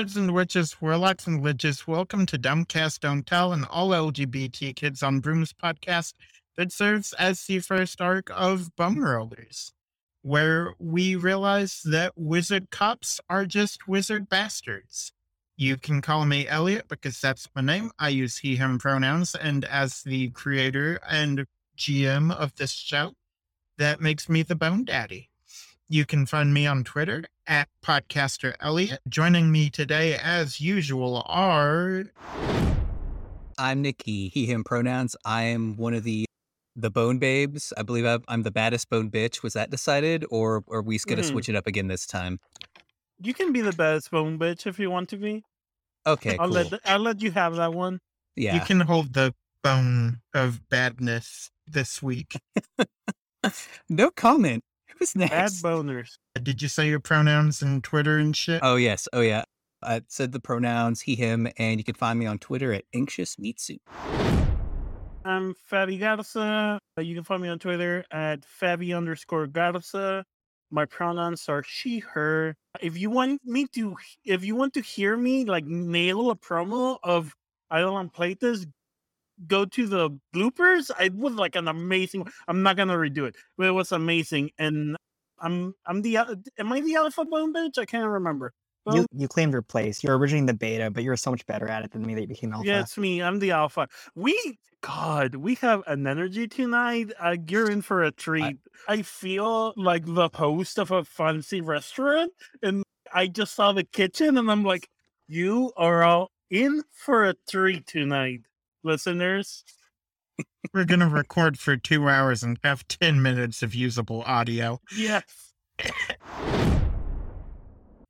Wizards and witches, warlocks and liches, welcome to Don't Cast Don't Tell, an all LGBT Kids on Brooms podcast that serves as the first arc of Bone Rollers, where we realize that wizard cops are just wizard bastards. You can call me Elliot because that's my name. I use he, him pronouns, and as the creator and GM of this show, that makes me the Bone Daddy. You can find me on Twitter at Podcaster Elliot. Joining me today, as usual, are. I'm Nicky, he, him pronouns. I am one of the the bone babes. I believe I'm, I'm the baddest bone bitch. Was that decided, or, or are we going to Mm. switch it up again this time? You can be the baddest bone bitch if you want to be. Okay, I'll cool. let th- I'll let you have that one. yeah, You can hold the bone of badness this week. no comment. Who's Bad boners. Did you say your pronouns and Twitter and shit? Oh yes, oh yeah. I said the pronouns he, him, and you can find me on Twitter at anxious meat soup. I'm Fabby Garza. Uh, You can find me on Twitter at Fabi underscore Garza. My pronouns are she, her. If you want me to, if you want to hear me like nail a promo of I don't play this, go to the bloopers. It was like an amazing. I'm not gonna redo it, but it was amazing. And I'm, I'm the, al- am I the alpha bone bitch? I can't remember. You Well, you claimed your place. You're originally the beta, but you're so much better at it than me that you became alpha. Yeah, it's me. I'm the alpha. We, God, we have an energy tonight. Uh, you're in for a treat. I, feel like the host of a fancy restaurant, and I just saw the kitchen, and I'm like, you are all in for a treat tonight, listeners. We're going to record for two hours and have 10 minutes of usable audio. Yes.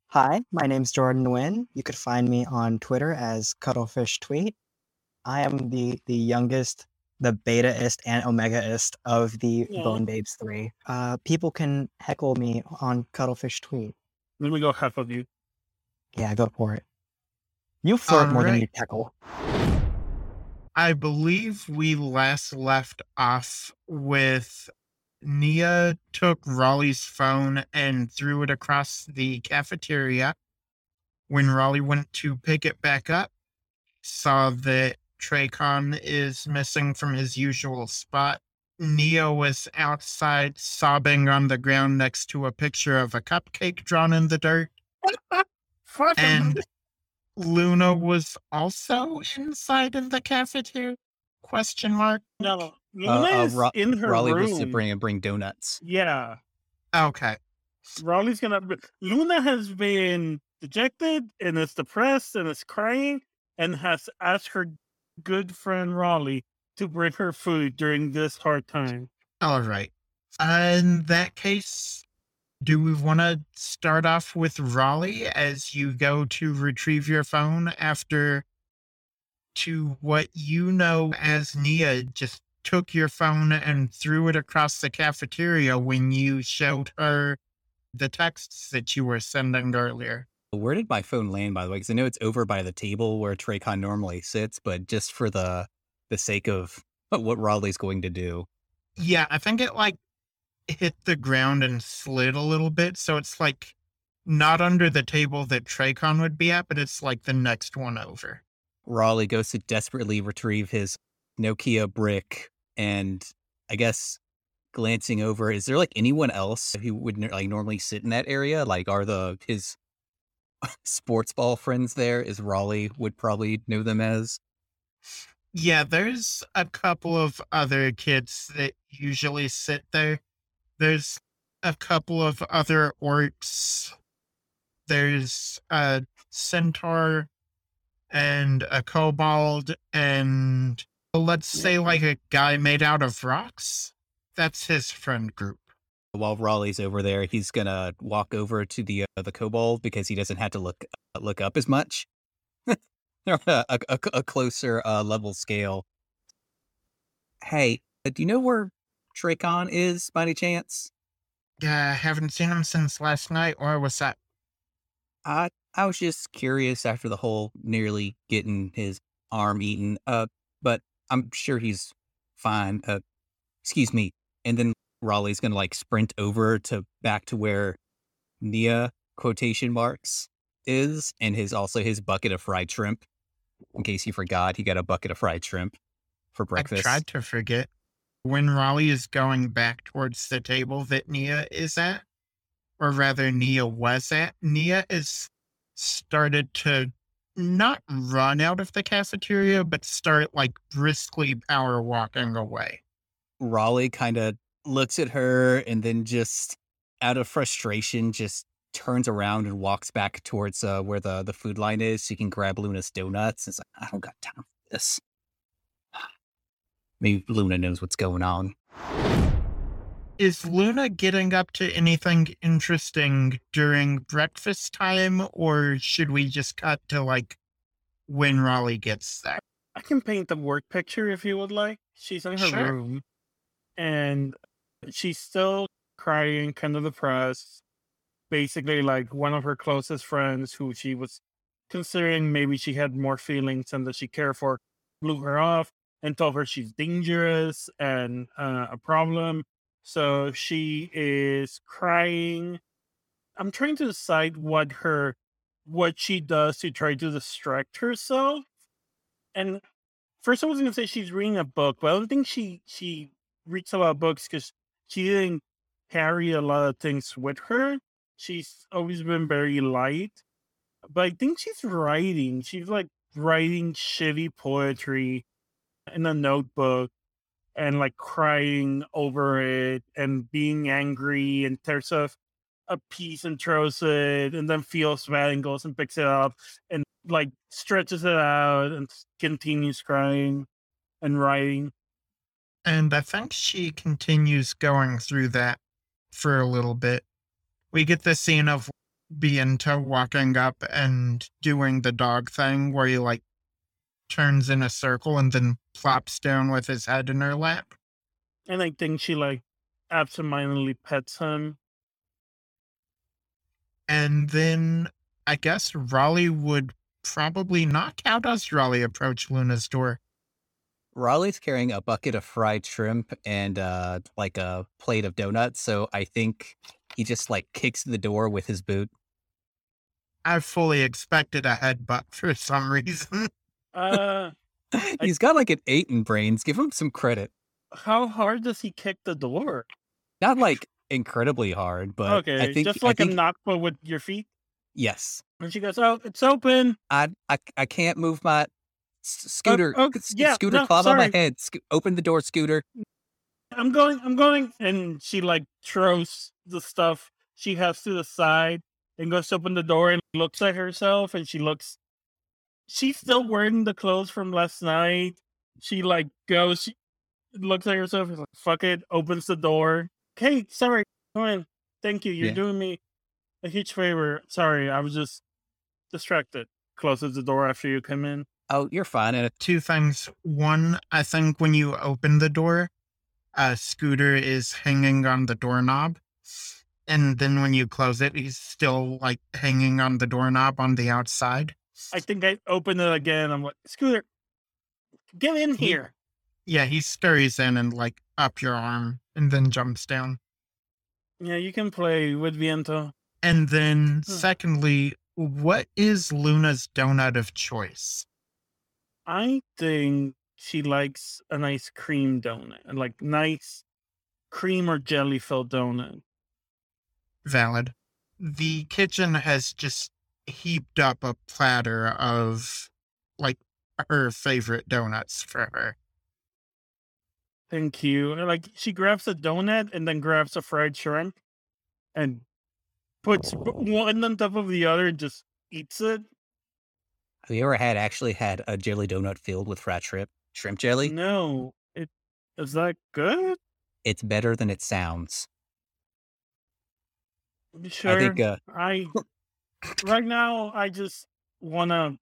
Hi, my name's Jordan Nguyen. You could find me on Twitter as Cuttlefish Tweet. I am the the youngest, the betaist and omegaist of the Aw. Bone Babes three. Uh, people can heckle me on Cuttlefish Tweet. Let me go half of you. Yeah, go for it. You flirt more than you heckle. I believe we last left off with Nia took Rawley's phone and threw it across the cafeteria. When Rawley went to pick it back up, saw that Traycon is missing from his usual spot. Nia was outside sobbing on the ground next to a picture of a cupcake drawn in the dirt. And Luna was also inside of the cafeteria? Question mark. no, Luna uh, is Ra- in her Rawley room. was to bring bring donuts. Yeah. Okay. Rawley's gonna. Luna has been dejected and is depressed and is crying and has asked her good friend Rawley to bring her food during this hard time. All right. in that case, do we want to start off with Rawley as you go to retrieve your phone after to what you know as Nia just took your phone and threw it across the cafeteria when you showed her the texts that you were sending earlier? Where did my phone land, by the way? Because I know it's over by the table where Traycon normally sits, but just for the the sake of what Rawley's going to do. Yeah, I think it like hit the ground and slid a little bit. So it's like not under the table that Traycon would be at, but it's like the next one over. Rawley goes to desperately retrieve his Nokia brick, and I guess glancing over, is there like anyone else who would n- like normally sit in that area? Like, are the his sports ball friends there? Is Rawley would probably know them as? Yeah, there's a couple of other kids that usually sit there. There's a couple of other orcs. There's a centaur and a kobold and let's say like a guy made out of rocks. That's his friend group. While Rawley's over there, he's gonna walk over to the uh, the kobold because he doesn't have to look uh, look up as much. They're a, a, a closer uh, level scale. Hey, uh, do you know where Traycon is by any chance? Yeah, I haven't seen him since last night. Or was that? I I was just curious after the whole nearly getting his arm eaten. Uh, but I'm sure he's fine. Uh, excuse me. And then Rawley's gonna like sprint over to back to where Nia quotation marks is, and his also his bucket of fried shrimp. In case you forgot, he got a bucket of fried shrimp for breakfast. I tried to forget. When Rawley is going back towards the table that Nia is at, or rather Nia was at, Nia is started to not run out of the cafeteria, but start like briskly power walking away. Rawley kind of looks at her and then just out of frustration just turns around and walks back towards uh, where the, the food line is so you can grab Luna's donuts. It's like, I don't got time for this. Maybe Luna knows what's going on. Is Luna getting up to anything interesting during breakfast time, or should we just cut to like when Rawley gets there? I can paint the work picture if you would like. She's in her Sure. room and she's still crying, kind of depressed. Basically, like one of her closest friends who she was considering maybe she had more feelings and that she cared for blew her off and told her she's dangerous and uh, a problem. So she is crying. I'm trying to decide what her what she does to try to distract herself. And first I was gonna say she's reading a book, but I don't think she she reads a lot of books because she didn't carry a lot of things with her. She's always been very light. But I think she's writing. She's like writing shitty poetry in a notebook and like crying over it and being angry and tears a piece and throws it and then feels bad and goes and picks it up and like stretches it out and continues crying and writing. And I think she continues going through that for a little bit. We get the scene of Viento walking up and doing the dog thing where he like turns in a circle and then plops down with his head in her lap. And I think she like absentmindedly pets him. And then I guess Rawley would probably knock out as Rawley approach Luna's door. Rawley's carrying a bucket of fried shrimp and uh, like a plate of donuts. So I think he just like kicks the door with his boot. I fully expected a headbutt for some reason. Uh, He's got like an eight in brains. Give him some credit. how hard does he kick the door? Not like incredibly hard, but okay, I think just I like think- a knock but with your feet. yes. And she goes, "Oh, it's open." I I I can't move my s- scooter. oh, sc- yeah, scooter, no, on my head. Sco- open the door, scooter. I'm going, I'm going. And she like throws the stuff she has to the side and goes to open the door and looks at herself and she looks, she's still wearing the clothes from last night. She like goes, she looks at herself is like, fuck it, opens the door. Okay, sorry, come in. Thank you. You're Yeah. doing me a huge favor. Sorry, I was just distracted. Closes the door after you come in. Oh, you're fine. And Two things. One, I think when you open the door, a Scooter is hanging on the doorknob. And then when you close it, he's still like hanging on the doorknob on the outside. I think I opened it again. I'm like, Scooter, get in He- here. Yeah, he scurries in and like up your arm and then jumps down. Yeah, you can play with Viento. And then, Hmm. secondly, what is Luna's donut of choice? I think she likes a nice cream donut, like nice cream or jelly filled donut. Valid. The kitchen has just heaped up a platter of like her favorite donuts for her. Thank you. And, Like she grabs a donut and then grabs a fried shrimp and puts one on top of the other and just eats it. have you ever had actually had a jelly donut filled with fried shrimp? Shrimp jelly? No, it is that good? It's better than it sounds. Sure. I think uh, I right now I just wanna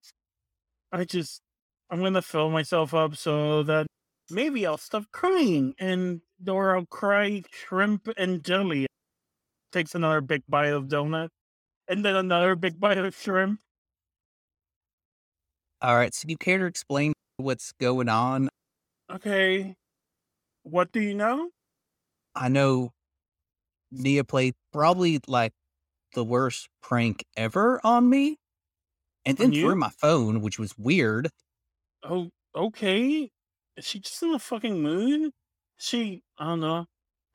I just I'm gonna fill myself up so that maybe I'll stop crying and or I'll cry shrimp and jelly. Takes another big bite of donut and then another big bite of shrimp. all right. So, do you care to explain what's going on? Okay. What do you know? I know Nia played probably like the worst prank ever on me. and then threw my phone, which was weird. Oh, okay. Is she just in a fucking mood? She, I don't know.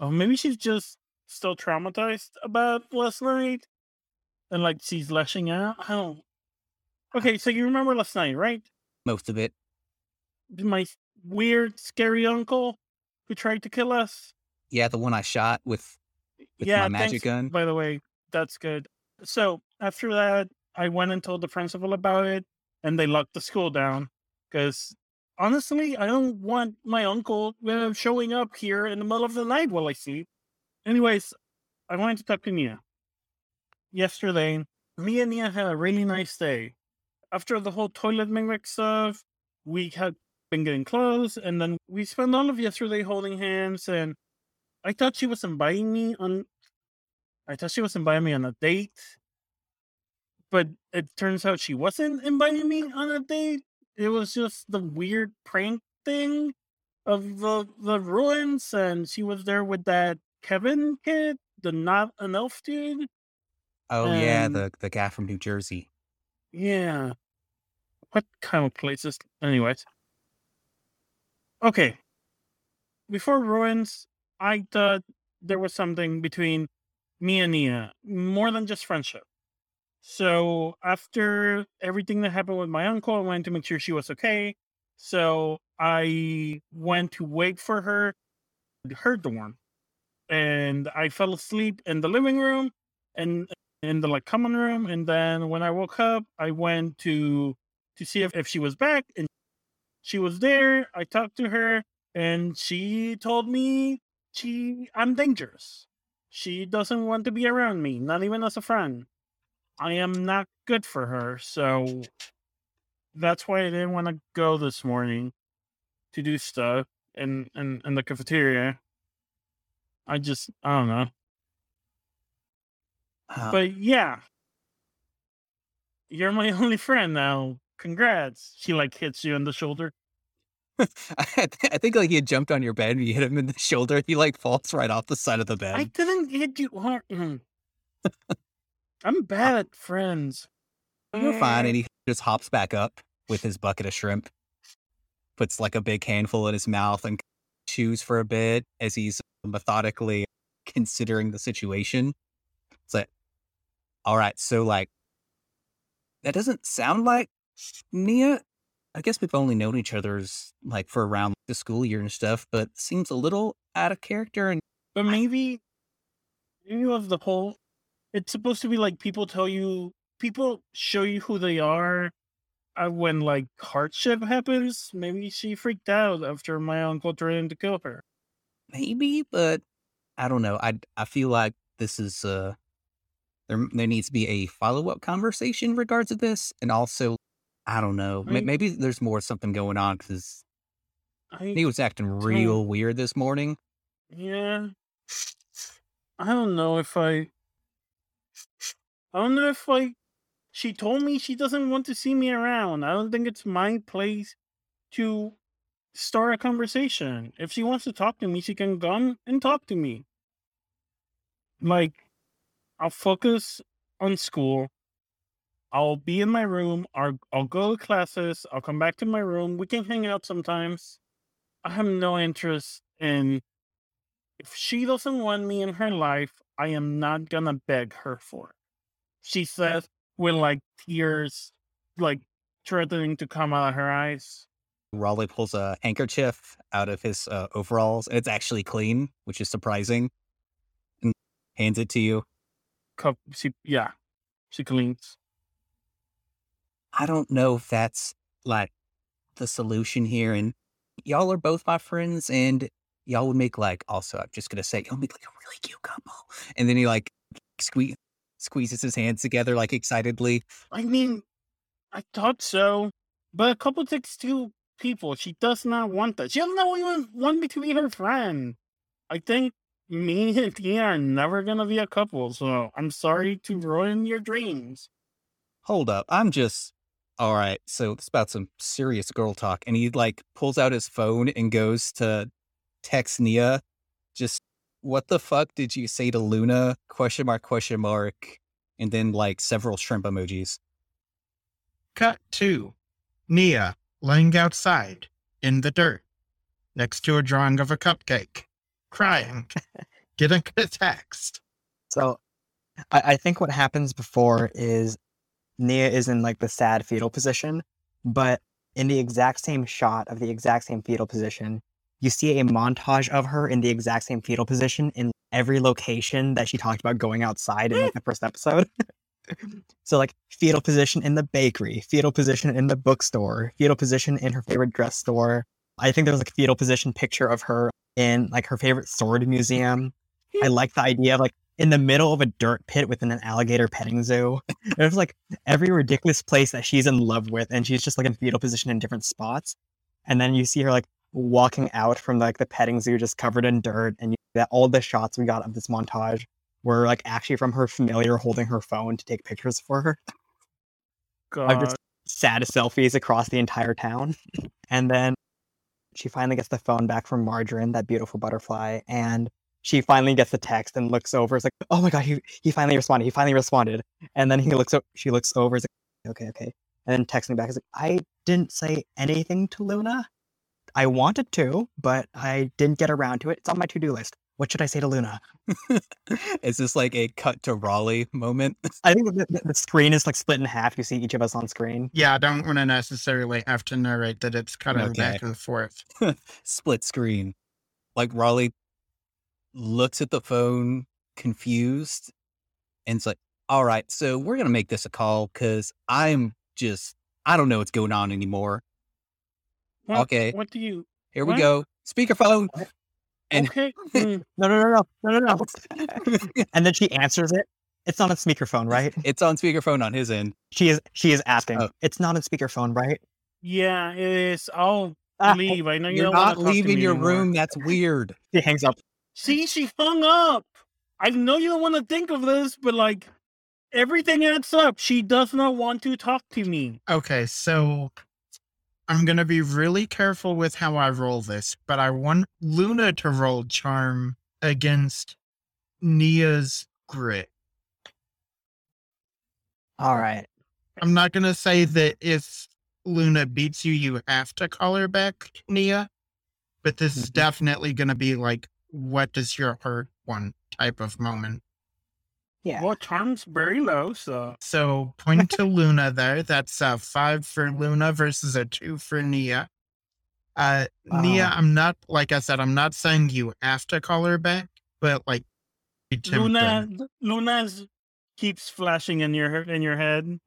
Oh, maybe she's just still traumatized about last night, and like she's lashing out. I don't. Okay, so you remember last night, right? Most of it. My weird, scary uncle who tried to kill us. Yeah, the one I shot with with my magic thanks, gun. By the way, that's good. So after that, I went and told the principal about it, and they locked the school down. Because honestly, I don't want my uncle uh, showing up here in the middle of the night while I sleep. Anyways, I wanted to talk to Nia. Yesterday, me and Nia had a really nice day. After the whole toilet mimic stuff, we had been getting close, and then we spent all of yesterday holding hands. And I thought she was inviting me on. I thought she was inviting me on a date, but it turns out she wasn't inviting me on a date. It was just the weird prank thing of the the ruins, and she was there with that Kevin kid, the not an elf dude. Oh yeah, Um, the the guy from New Jersey. Yeah. What kind of places? Anyways. Okay. Before ruins, I thought there was something between me and Nia, more than just friendship. So after everything that happened with my uncle, I went to make sure she was okay. So I went to wait for her her dorm. And I fell asleep in the living room and in the like common room. And then when I woke up, I went to to see if, if she was back and she was there. I talked to her and she told me she I'm dangerous. She doesn't want to be around me, not even as a friend. I am not good for her, so that's why I didn't want to go this morning to do stuff in, in, in the cafeteria. I just I don't know. But yeah. You're my only friend now. Congrats. She like hits you on the shoulder. I, th- I think like he had jumped on your bed and you hit him in the shoulder. He like falls right off the side of the bed. I didn't hit you hard. Mm. I'm bad at friends. You're fine. And he just hops back up with his bucket of shrimp, puts like a big handful in his mouth and chews for a bit as he's methodically considering the situation. It's like, all right, so like, that doesn't sound like Nia. I guess we've only known each other's like for around the school year and stuff, but seems a little out of character. And But maybe you have the whole it's supposed to be like people tell you people show you who they are uh, when like hardship happens. Maybe she freaked out after my uncle threatened to kill her. maybe, but I don't know. I I feel like this is uh there there needs to be a follow up conversation in regards to this, and also I don't know. I- Maybe there's more something going on because he was acting real weird this morning. Yeah. I don't know if I. I don't know if I. She told me she doesn't want to see me around. I don't think it's my place to start a conversation. If she wants to talk to me, she can come and talk to me. Like, I'll focus on school. I'll be in my room. I'll, I'll go to classes. I'll come back to my room. We can hang out sometimes. I have no interest in if she doesn't want me in her life, I am not gonna beg her for it. She says with like tears, like threatening to come out of her eyes. Rawley pulls a handkerchief out of his uh, overalls, and it's actually clean, which is surprising, and hands it to you. Cup, she, yeah, she cleans. I don't know if that's like the solution here. And y'all are both my friends, and y'all would make like also. I'm just gonna say y'all make like a really cute couple. And then he like squeeze squeezes his hands together like excitedly. I mean, I thought so, but a couple takes two people. She does not want that. She doesn't even want me to be her friend. I think me and Tia are never gonna be a couple, so I'm sorry to ruin your dreams. Hold up, I'm just all right. So it's about some serious girl talk, and he like pulls out his phone and goes to text Nia. Just what the fuck did you say to Luna? Question mark, question mark, and then like several shrimp emojis. Cut two. Nia laying outside in the dirt next to a drawing of a cupcake, crying, getting a text. So I, I think what happens before is Nia is in like the sad fetal position, but in the exact same shot of the exact same fetal position, you see a montage of her in the exact same fetal position in every location that she talked about going outside in like the first episode. so like fetal position in the bakery, fetal position in the bookstore, fetal position in her favorite dress store. I think there was like a fetal position picture of her in like her favorite sword museum. I hmm. like the idea of like in the middle of a dirt pit within an alligator petting zoo. There's like every ridiculous place that she's in love with, and she's just like in fetal position in different spots. And then you see her like walking out from like the petting zoo, just covered in dirt, and you, that all the shots we got of this montage were like actually from her familiar holding her phone to take pictures for her. God. Of just sad selfies across the entire town. and then she finally gets the phone back from Margarine, that beautiful butterfly, and she finally gets the text and looks over. It's like, oh my god, he he finally responded. He finally responded. And then he looks up. She looks over. Is like, okay, okay. And then texts me back. Is like, I didn't say anything to Luna. I wanted to, but I didn't get around to it. It's on my to do list. What should I say to Luna? Is this like a cut to Rawley moment? I think the, the, the screen is like split in half. You see each of us on screen. Yeah, I don't want to necessarily have to narrate that it's cutting Okay. back and forth. Split screen. Like Rawley looks at the phone confused and it's like, all right, so we're going to make this a call because I'm just, I don't know what's going on anymore. What- okay. What do you? Here we go. Speakerphone. What? And- okay. mm, No, no, no, no, no, no, no. and then she answers it. It's not on speakerphone, right? it's on speakerphone on his end. She is. She is asking. Oh. It's not on speakerphone, right? yeah, it is. I'll Ah, leave. I know you You're not leaving your anymore. room. That's weird. She hangs up. See, she hung up. I know you don't want to think of this, but like everything adds up. She does not want to talk to me. Okay, so I'm going to be really careful with how I roll this, but I want Luna to roll charm against Nia's grit. All right. I'm not going to say that if Luna beats you, you have to call her back, Nia, but this is Mhm. definitely going to be like, what does your heart want type of moment. Yeah. Well, charm's very low, so So point to Luna there. That's a five for Luna versus a two for Nia. Uh, Nia, I'm not like I said. I'm not saying you have to call her back, but like, be tempted. Luna, Luna's keeps flashing in your in your head.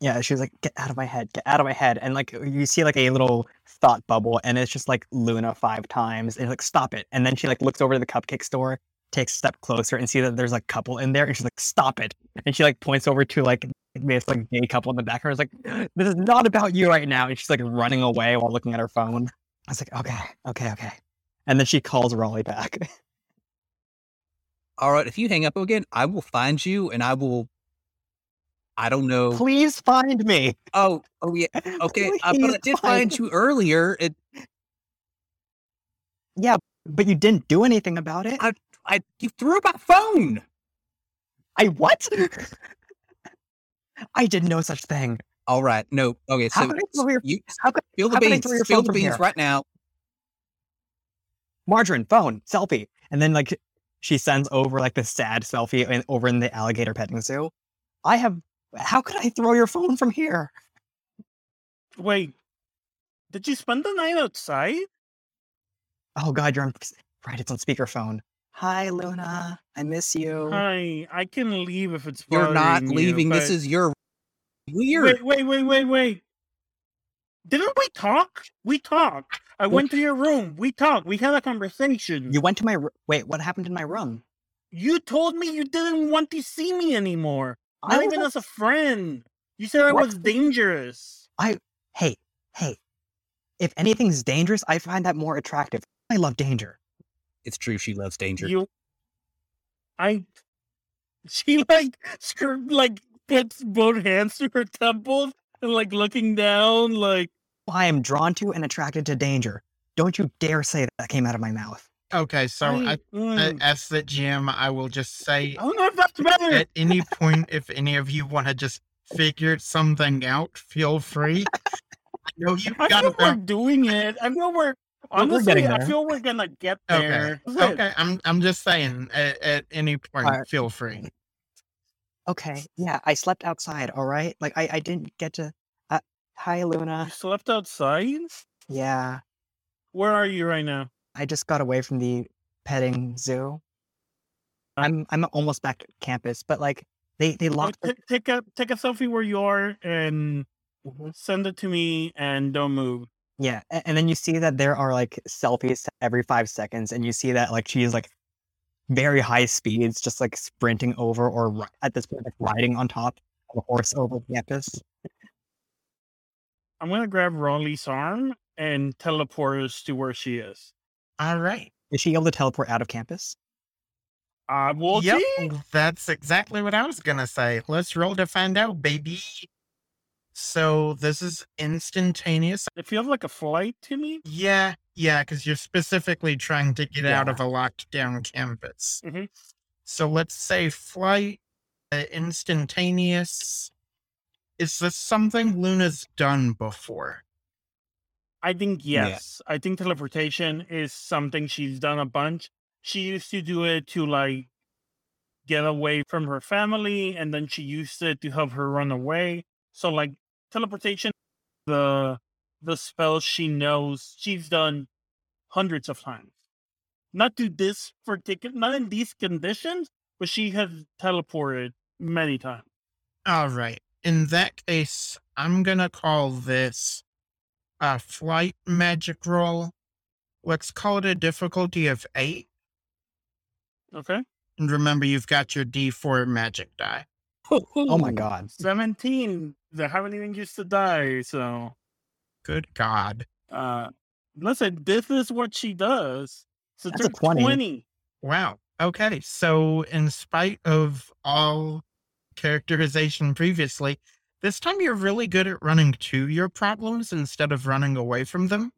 Yeah. She was like, "Get out of my head! Get out of my head!" And like you see like a little thought bubble, and it's just like Luna five times, and like stop it. And then she like looks over to the cupcake store, takes a step closer, and see that there's like a couple in there, and she's like, "Stop it!" And she like points over to like this like gay couple in the background. Is like, "This is not about you right now," and she's like running away while looking at her phone. I was like, "Okay, okay, okay." And then she calls Rawley back. All right. If you hang up again, I will find you and I will. I don't know. Please find me. Oh, oh yeah. Okay, uh, but I did find you earlier. It, Yeah, but you didn't do anything about it. I- I you threw my phone. I what? I did no such thing. All right. No. Okay. How So could I throw your you how could spill the how beans. throw your phone the beans here? right now. margarine phone selfie? And then like she sends over like the sad selfie in, over in the alligator petting zoo. I have. How could I throw your phone from here? Wait, did you spend the night outside? Oh God, you're on. Right, it's on speakerphone. Hi, Luna. I miss you. Hi, I can leave if it's. You're not bothering you, leaving. This is your weird. Wait, wait, wait, wait, wait. Didn't we talk? We talked. I went to your room. We talked. We had a conversation. You went to my. Wait, what happened in my room? You told me you didn't want to see me anymore. I Not was even a- as a friend. You said I was dangerous. I hey, hey. If anything's dangerous, I find that more attractive. I love danger. It's true. She loves danger. You. I. She like scr- like puts both hands to her temples and like looking down like I am drawn to and attracted to danger. Don't you dare say that, that came out of my mouth. Okay, so I, mm, as the GM, I will just say I don't know if that's better. at any point, if any of you want to just figured something out, feel free. I know you've I got feel we're doing it. I feel we're we're honestly. I feel we're gonna get there. That's it. Okay, I'm I'm just saying. At, at any point, Alright. feel free. Okay, yeah, I slept outside. All right, like I, I didn't get to. Uh, hi, You Luna. slept outside. Yeah, Where are you right now? I just got away from the petting zoo. I'm I'm almost back to campus, but like they they locked. the- t- take a take a selfie where you are and Mhm. send it to me and don't move. Yeah, a- and then you see that there are like selfies every five seconds, and you see that like she is like very high speeds, just like sprinting over or at this point like riding on top of a horse over campus. I'm gonna grab Rawley's arm and teleport us to where she is. All right. Is she able to teleport out of campus? Uh, we'll yep, see. that's exactly what I was gonna say. Let's roll to find out, baby. So this is instantaneous. It feels like a flight to me. Yeah, yeah, because you're specifically trying to get out of a locked down campus. Mhm. So let's say flight, uh, instantaneous. Is this something Luna's done before? I think Yeah. yes. I think teleportation is something she's done a bunch. She used to do it to like get away from her family, and then she used it to help her run away. So like teleportation, the the spell she knows she's done hundreds of times. Not to this particular, not in these conditions, but she has teleported many times. All right. In that case, I'm gonna call this a flight magic roll. Let's call it a difficulty of eight. Okay, And remember, you've got your D4 magic die. Oh my god! seventeen. They haven't even used to die, so. Good God. uh listen this is what she does so That's a 20. 20 Wow. Okay. So, in spite of all characterization previously, this time you're really good at running to your problems instead of running away from them.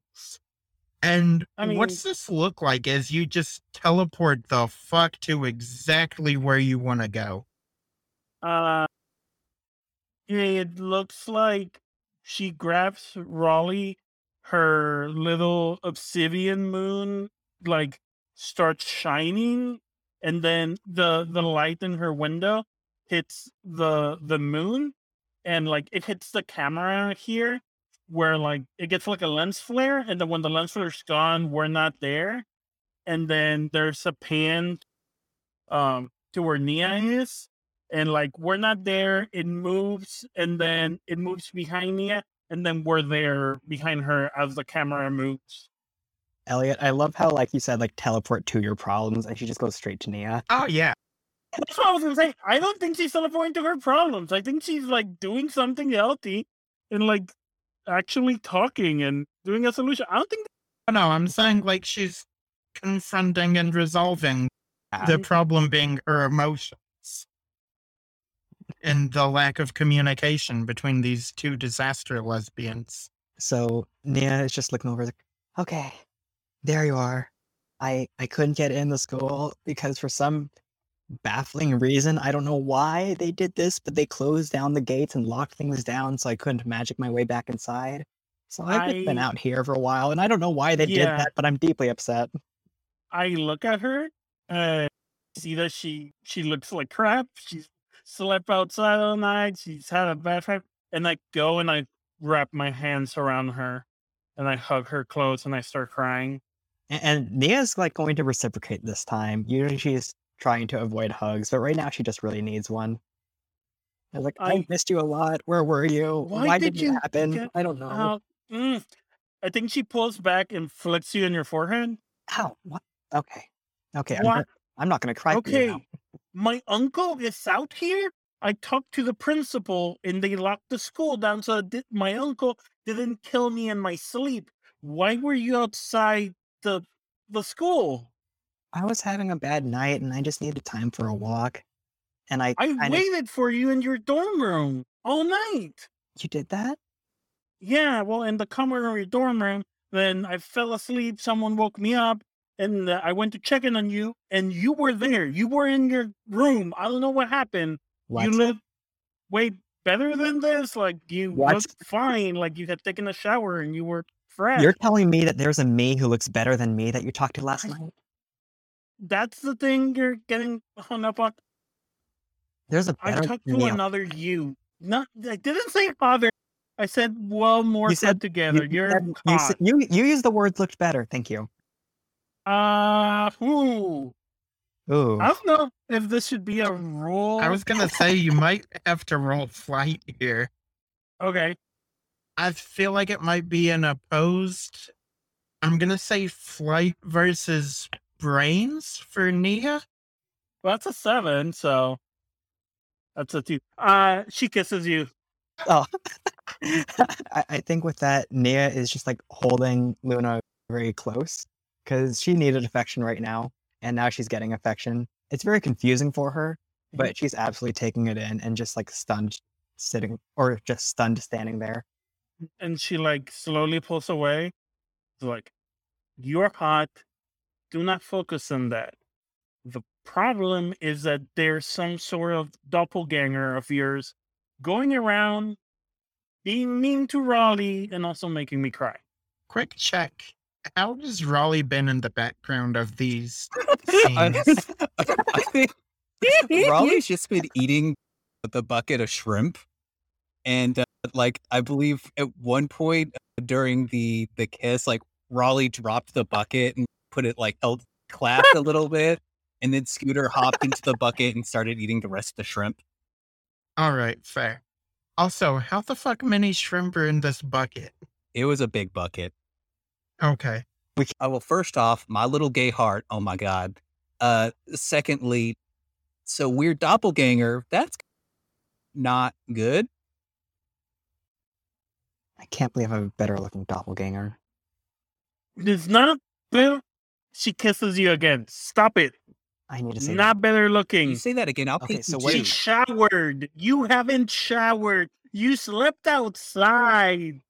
And I mean- what's this look like as you just teleport the fuck to exactly where you want to go? uh it looks like she grabs rawley her little obsidian moon like starts shining and then the the light in her window hits the the moon and like it hits the camera here where like it gets like a lens flare and then when the lens flare's gone we're not there and then there's a pan um to where nia is and like we're not there it moves and then it moves behind nia and then we're there behind her as the camera moves Elliot, I love how like you said like teleport to your problems, and she just goes straight to Nia. Oh, yeah. That's what I was gonna say. I don't think she's teleporting to her problems. I think she's like doing something healthy and like actually talking and doing a solution. I don't think No, I'm saying like she's confronting and resolving the problem being her emotions and the lack of communication between these two disaster lesbians. So Nia is just looking over. Like, okay, there you are. I I couldn't get in the school because for some baffling reason, I don't know why they did this, but they closed down the gates and locked things down, so I couldn't magic my way back inside. So I've just been out here for a while, and I don't know why they did that, but I'm deeply upset. I look at her and see that she she looks like crap. She's slept outside all night. She's had a bad time. And I go and I wrap my hands around her and I hug her close and I start crying. And, and Nia's like going to reciprocate this time. Usually she's trying to avoid hugs, but right now she just really needs one. I was like, I, I- missed you a lot. Where were you? Why did, did it you happen? get I don't know. Uh, mm. I think she pulls back and flicks you in your forehead. Ow! What? Okay. Okay. I'm, What? gonna- I'm not going to cry. Okay, my uncle is out here. I talked to the principal and they locked the school down so that my uncle didn't kill me in my sleep. Why were you outside the the school? I was having a bad night and I just needed time for a walk. And I, I waited for you in your dorm room all night. you did that? Yeah, well, in the common area dorm room. Then I fell asleep. Someone woke me up, and uh, I went to check in on you, and you were there. You were in your room. I don't know what happened. What? You live. way better than this? Like you What? looked fine, like you had taken a shower and you were fresh. You're telling me that there's a me who looks better than me that you talked to last I- night? That's the thing you're getting hung up on. There's a I better talked to Neil. another you. Not I didn't say father. I said well more You said- together. You, You, are said- you, said- you you used the words looked better. Thank you. uh ooh. Ooh. I don't know if this should be a rule. I was gonna say you might have to roll flight here. okay. I feel like it might be an opposed. I'm gonna say flight versus brains for Nia. Well, that's a seven, so that's a two. Uh she kisses you. Oh. I, I think with that, Nia is just like holding Luna very close because she needed affection right now, and now she's getting affection. It's very confusing for her, but she's absolutely taking it in and just like stunned sitting or just stunned standing there. and she like slowly pulls away. It's like, you're hot. Do not focus on that. The problem is that there's some sort of doppelganger of yours going around being mean to Rawley and also making me cry. Quick check. How has Rawley been in the background of these scenes? Rawley's just been eating the bucket of shrimp, and uh, like I believe at one point during the the kiss, like Rawley dropped the bucket and put it like held clapped a little bit, and then Scooter hopped into the bucket and started eating the rest of the shrimp. All right, fair. Also, how the fuck many shrimp are in this bucket? It was a big bucket. Okay. Uh, well, first off, my little gay heart. Oh my god. Uh, secondly, so weird doppelganger. That's not good. I can't believe I have a better looking doppelganger. It's not better. She kisses you again. Stop it. I need to say Not better looking. You say that again, I'll Okay, paint so you what She showered. You haven't showered. You slept outside.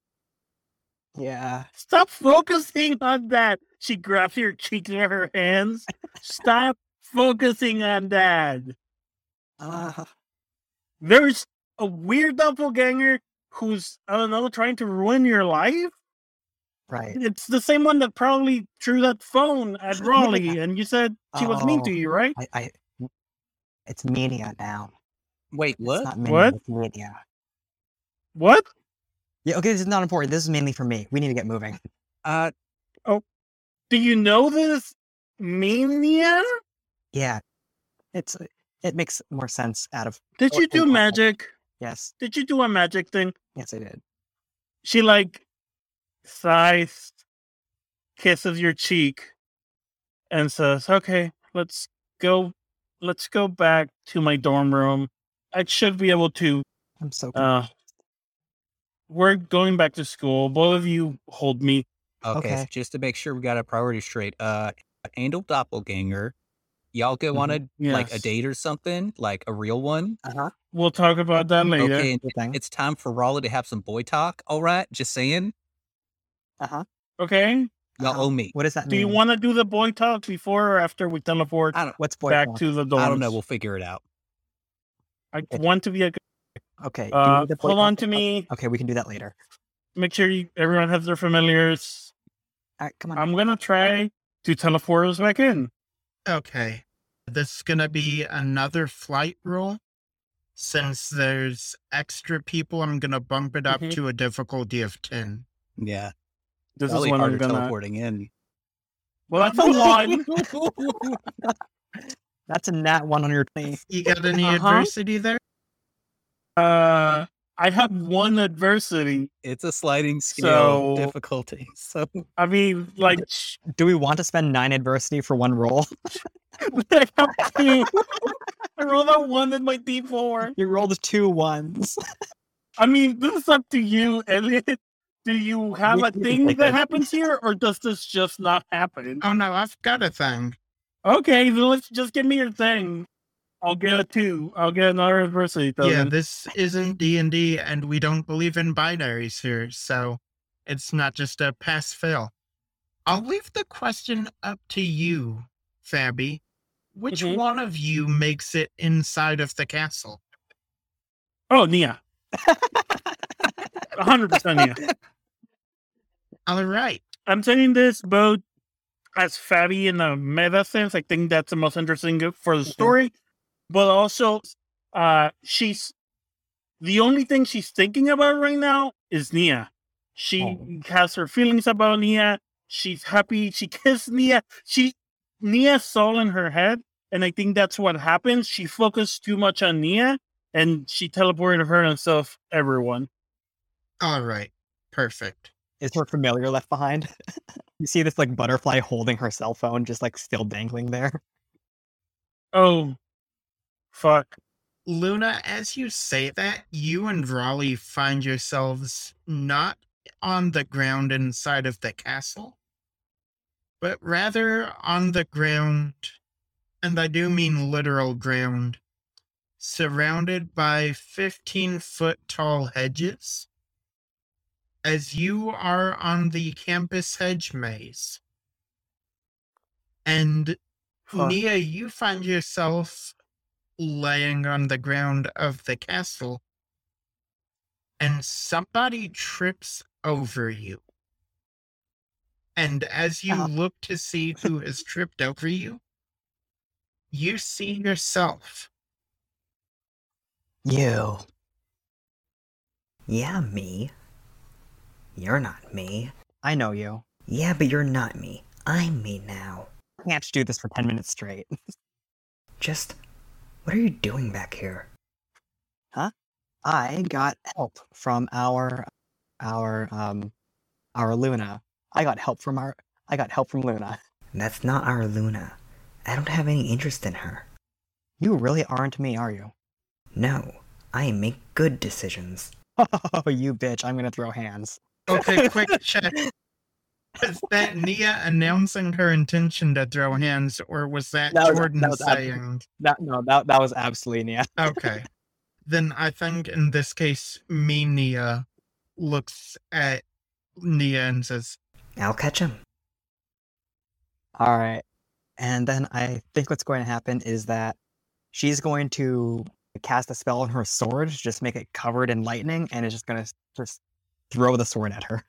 Yeah. Stop focusing on that. She grabs your cheek in her hands. Stop focusing on that. Uh, There's a weird doppelganger who's, I don't know, trying to ruin your life. Right. It's the same one that probably threw that phone at Rawley, and you said she was mean to Oh. you, right? I, I it's mania now. Wait, It's what? not mania, What? It's mania. What? Yeah, okay, this is not important. This is mainly for me. We need to get moving. Uh, oh, Do you know this mania? Yeah. It's it makes more sense out of Did Or- you do or- magic? yes. Did you do a magic thing? Yes I did. She like sighs, kisses your cheek, and says, "Okay, let's go. Let's go back to my dorm room. I should be able to. I'm so Uh, we're going back to school. Both of you hold me. okay, so just to make sure we got our priorities straight. Uh, Andal doppelganger. Y'all go on a like a date or something, like a real one. uh-huh. We'll talk about that later. Okay, and it's time for Rawley to have some boy talk. All right, just saying. Uh-huh. Okay. Y'all Uh-huh. owe me. What does that Do mean? you want to do the boy talk before or after we teleport I don't. What's boy back talk? to the dorms? I don't know. We'll figure it out. I Okay. want to be a. good- Okay. Uh, need the boy hold on to me. Okay, we can do that later. Make sure you, everyone has their familiars. All right, come on. I'm gonna try to teleport us back in. Okay. This is gonna be another flight roll. Since there's extra people, I'm gonna bump it up Mhm. to a difficulty of ten. Yeah, This probably is when I'm harder gonna. teleporting in. Well, that's a one. That's a nat one on your thing. You got any Uh-huh. adversity there? uh, I have one adversity. It's a sliding scale So- difficulty. So I mean, like, Do we want to spend nine adversity for one roll? I have two. I rolled a one in my D4. you rolled two ones. I mean, this is up to you, Elliot. Do you have a thing that happens here, or does this just not happen? Oh no, I've got a thing. Okay, then let's just give me your thing. I'll get a two. I'll get another adversity Yeah, this isn't D and D, and we don't believe in binaries here, so it's not just a pass fail. I'll leave the question up to you, Fabby. Which Mhm. one of you makes it inside of the castle? Oh, Nia. hundred percent Nia. All right. I'm saying this both as Fabby in a meta sense. I think that's the most interesting for the story, but also, uh, she's the only thing she's thinking about right now is Nia. She Oh. has her feelings about Nia. She's happy. She kissed Nia. She Nia's all in her head, and I think that's what happens. She focused too much on Nia, and she teleported her and stuff. Everyone. All right. Perfect. Is her familiar left behind? you see this like butterfly holding her cell phone, just like still dangling there. Oh, fuck. Luna, as you say that, you and Rawley find yourselves not on the ground inside of the castle, but rather on the ground, and I do mean literal ground, surrounded by 15 foot tall hedges. As you are on the campus hedge maze. And Fuck. Nia, you find yourself laying on the ground of the castle, and somebody trips over you. And as you Ow. look to see who has tripped over you, you see yourself. You. Yeah, me. You're not me. I know you. Yeah, but you're not me. I'm me now. I Can't do this for ten minutes straight. Just, what are you doing back here? Huh? I got help from our our um our Luna. I got help from our I got help from Luna. That's not our Luna. I don't have any interest in her. You really aren't me, are you? No, I make good decisions. Oh, you bitch! I'm gonna throw hands. Okay, quick check. Was that Nia announcing her intention to throw hands, or was that, That was- Jordan that was ab- saying? That no, that that was absolutely Nia. Okay. then I think in this case, me, Nia, looks at Nia and says, I'll catch him. All right, and then I think what's going to happen is that she's going to cast a spell on her sword, just make it covered in lightning, and it's just gonna just throw the sword at her,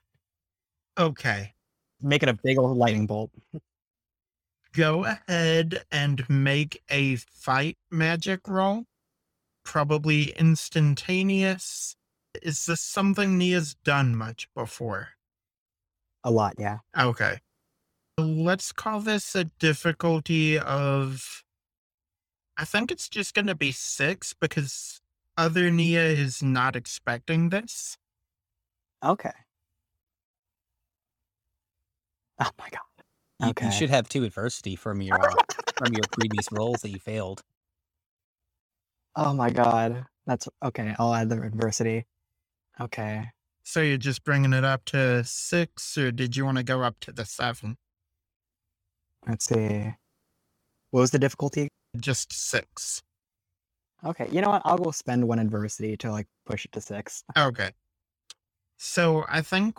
Okay, make it a big old lightning bolt. go ahead and make a fight magic roll. Probably instantaneous. Is this something Nia's done much before? A lot, yeah. Okay. Let's call this a difficulty of. I think it's just going to be six because other Nia is not expecting this. Okay. Oh my god. You, Okay. you should have two adversity from your uh, from your previous roles that you failed. Oh my god. That's okay. I'll add the adversity. Okay. So you're just bringing it up to six, or did you want to go up to the seven? Let's see. What was the difficulty? Just six. Okay. You know what? I'll go spend one adversity to like push it to six. Okay. So I think,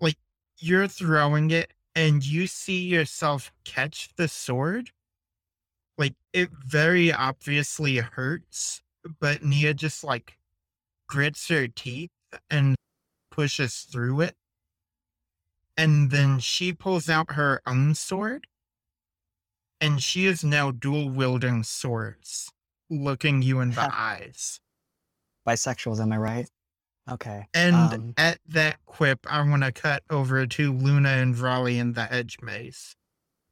like, you're throwing it and you see yourself catch the sword. Like, it very obviously hurts, but Nia just, like, grits her teeth and pushes through it. And then she pulls out her own sword. And she is now dual wielding swords, looking you in the eyes. Bisexuals, am I right? Okay. And Um, at that quip, I want to cut over to Luna and Rawley in the edge maze.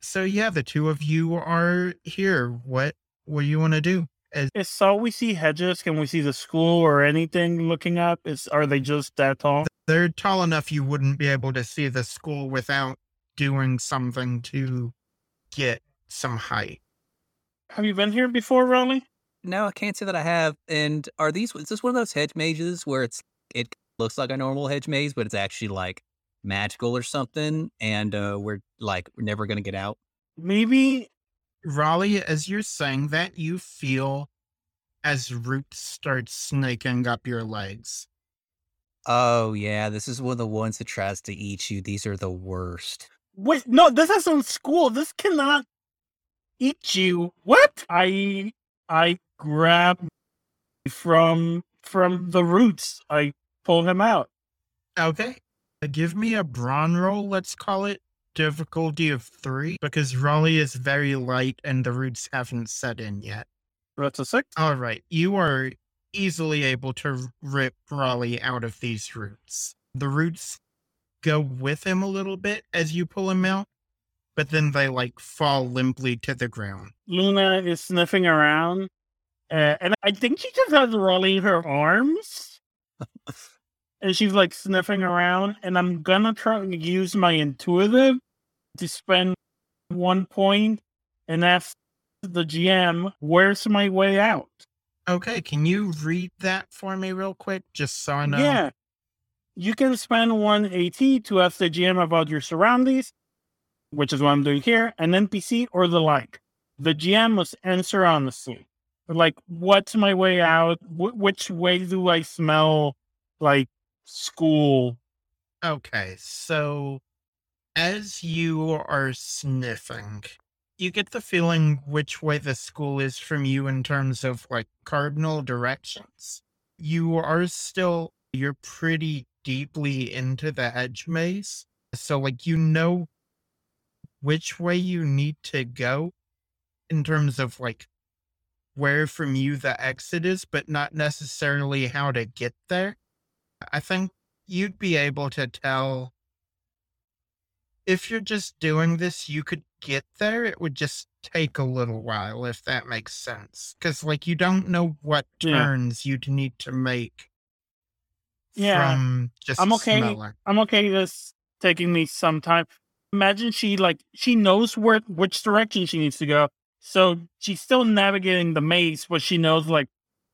So yeah, the two of you are here. What what do you want to do? Is so we see hedges? Can we see the school or anything looking up? Is are they just that tall? They're tall enough you wouldn't be able to see the school without doing something to get some height. Have you been here before, Rawley? No, I can't say that I have. And are these? Is this one of those hedge mazes where it's it looks like a normal hedge maze, but it's actually like magical or something, and uh, we're like we're never gonna get out? Maybe Rawley, as you're saying that, you feel as roots start snaking up your legs. Oh yeah, this is one of the ones that tries to eat you. These are the worst. Wait, no, this isn't school. This cannot eat you. What? I I grab from from the roots. I pull him out. Okay. Uh, Give me a brawn roll, let's call it. Difficulty of three, because Rawley is very light and the roots haven't set in yet. That's a six. All right. You are easily able to rip Rawley out of these roots. The roots go with him a little bit as you pull him out, but then they like fall limply to the ground. Luna is sniffing around, uh, and I think she just has Rawley in her arms. and she's like sniffing around, and I'm gonna try and use my intuitive to spend one point and ask the GM, where's my way out? Okay. Can you read that for me real quick? Just so I know. Yeah. You can spend one AT to ask the GM about your surroundings, which is what I'm doing here, an NPC or the like. The GM must answer honestly. Like, what's my way out? Wh- which way do I smell like school? Okay, so as you are sniffing, you get the feeling which way the school is from you in terms of like cardinal directions. You are still, you're pretty deeply into the hedge maze. So, like, you know which way you need to go in terms of like where from you the exit is, but not necessarily how to get there. I think you'd be able to tell if you're just doing this, you could get there. It would just take a little while, if that makes sense. Because, like, you don't know what Yeah. turns you'd need to make Yeah, from just I'm okay. smelling. I'm okay this taking me some time. Imagine she like she knows where which direction she needs to go. So she's still navigating the maze, but she knows like,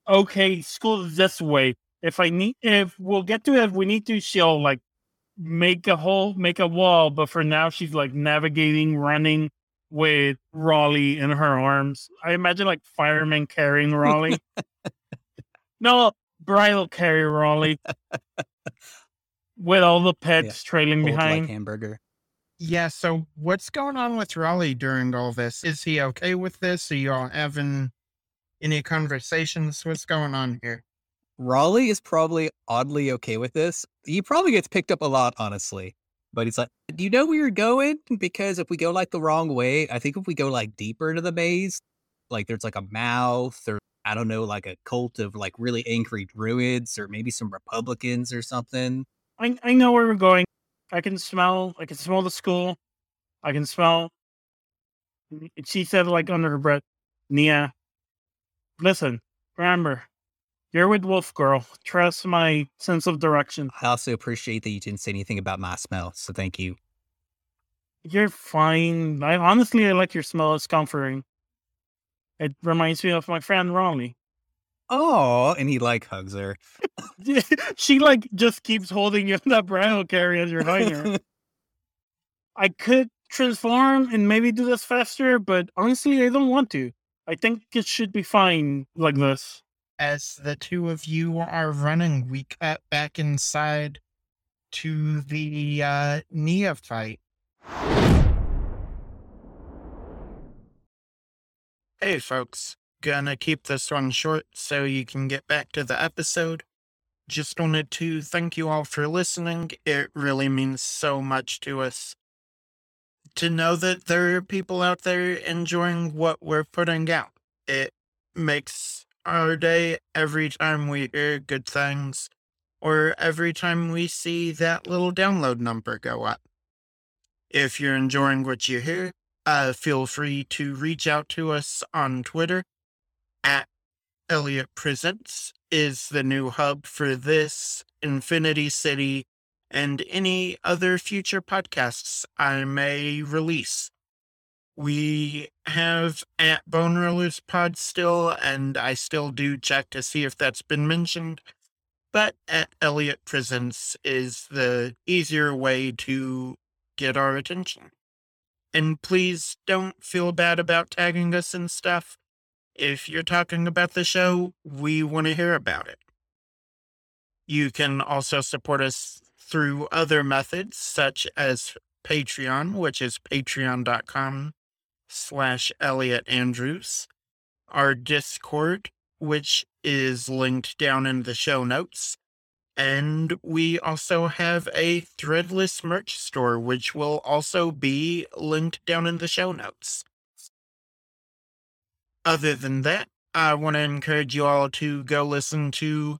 okay, school is this way. If I need if we'll get to it if we need to, she'll like make a hole, make a wall, but for now she's like navigating, running with Rawley in her arms. I imagine like firemen carrying Rawley. no, Brian will carry Rawley with all the pets trailing Old behind. like hamburger. Yeah, so what's going on with Rawley during all this? Is he okay with this? Are y'all having any conversations? What's going on here? Rawley is probably oddly okay with this. He probably gets picked up a lot, honestly. But he's like, Do you know where you're going? Because if we go like the wrong way, I think if we go like deeper into the maze, like there's like a mouth or I don't know, like a cult of like really angry druids or maybe some Republicans or something. I, I know where we're going. I can smell. I can smell the school. I can smell. She said, like under her breath, "Nia, listen. Remember, you're with Wolf Girl. Trust my sense of direction. I also appreciate that you didn't say anything about my smell, so thank you. You're fine. I honestly, I like your smell. It's comforting. It reminds me of my friend Rawley. Oh, and he like hugs her. she like just keeps holding you in that bridal carry as you're hugging her. I could transform and maybe do this faster, but honestly, I don't want to. I think it should be fine like this. As the two of you are running, we cut back inside to the uh, neophyte. Hey, folks. Gonna keep this one short so you can get back to the episode. Just wanted to thank you all for listening. It really means so much to us to know that there are people out there enjoying what we're putting out. It makes our day every time we hear good things or every time we see that little download number go up. If you're enjoying what you hear, uh, feel free to reach out to us on Twitter at Elliot Presents is the new hub for this, Infinity City, and any other future podcasts I may release. We have at Bone Rollers Pod still, and I still do check to see if that's been mentioned. But at Elliot Presents is the easier way to get our attention. And please don't feel bad about tagging us and stuff. If you're talking about the show, we want to hear about it. You can also support us through other methods, such as Patreon, which is patreon.com slash Elliot Andrews, our Discord, which is linked down in the show notes. And we also have a threadless merch store, which will also be linked down in the show notes. Other than that, I want to encourage you all to go listen to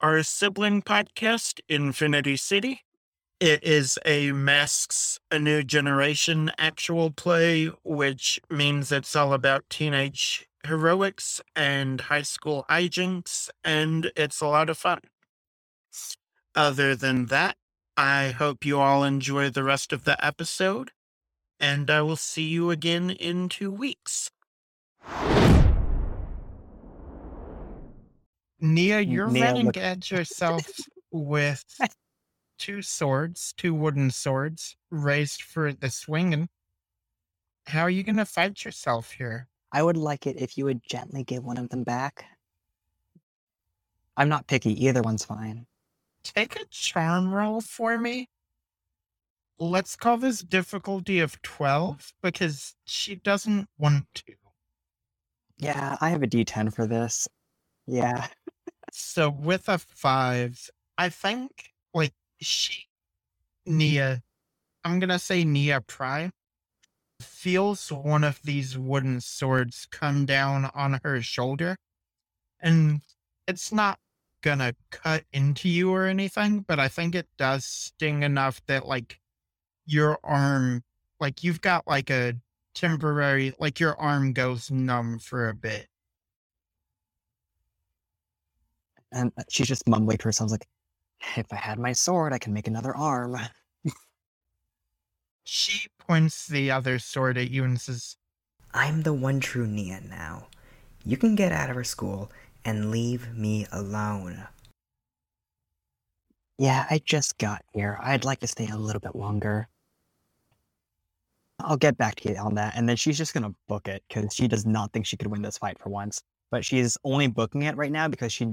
our sibling podcast, Infinity City. It is a Masks a New Generation actual play, which means it's all about teenage heroics and high school hijinks, and it's a lot of fun. Other than that, I hope you all enjoy the rest of the episode, and I will see you again in two weeks. Nia, you're running look- at yourself with two swords, two wooden swords raised for the swinging. How are you going to fight yourself here? I would like it if you would gently give one of them back. I'm not picky. Either one's fine. Take a charm roll for me. Let's call this difficulty of 12 because she doesn't want to. Yeah, I have a D10 for this. Yeah. So with a five, I think she Nia, I'm gonna say Nia Prime feels one of these wooden swords come down on her shoulder, and it's not gonna cut into you or anything, but I think it does sting enough that like your arm, like you've got like a temporary, like your arm goes numb for a bit. And uh, she's just mumbling to herself, like, if I had my sword, I can make another arm. She points the other sword at you and says, I'm the one true Nia now. You can get out of her school and leave me alone. Yeah, I just got here. I'd like to stay a little bit longer. I'll get back to you on that. And then she's just going to book it because she does not think she could win this fight for once. But she's only booking it right now because she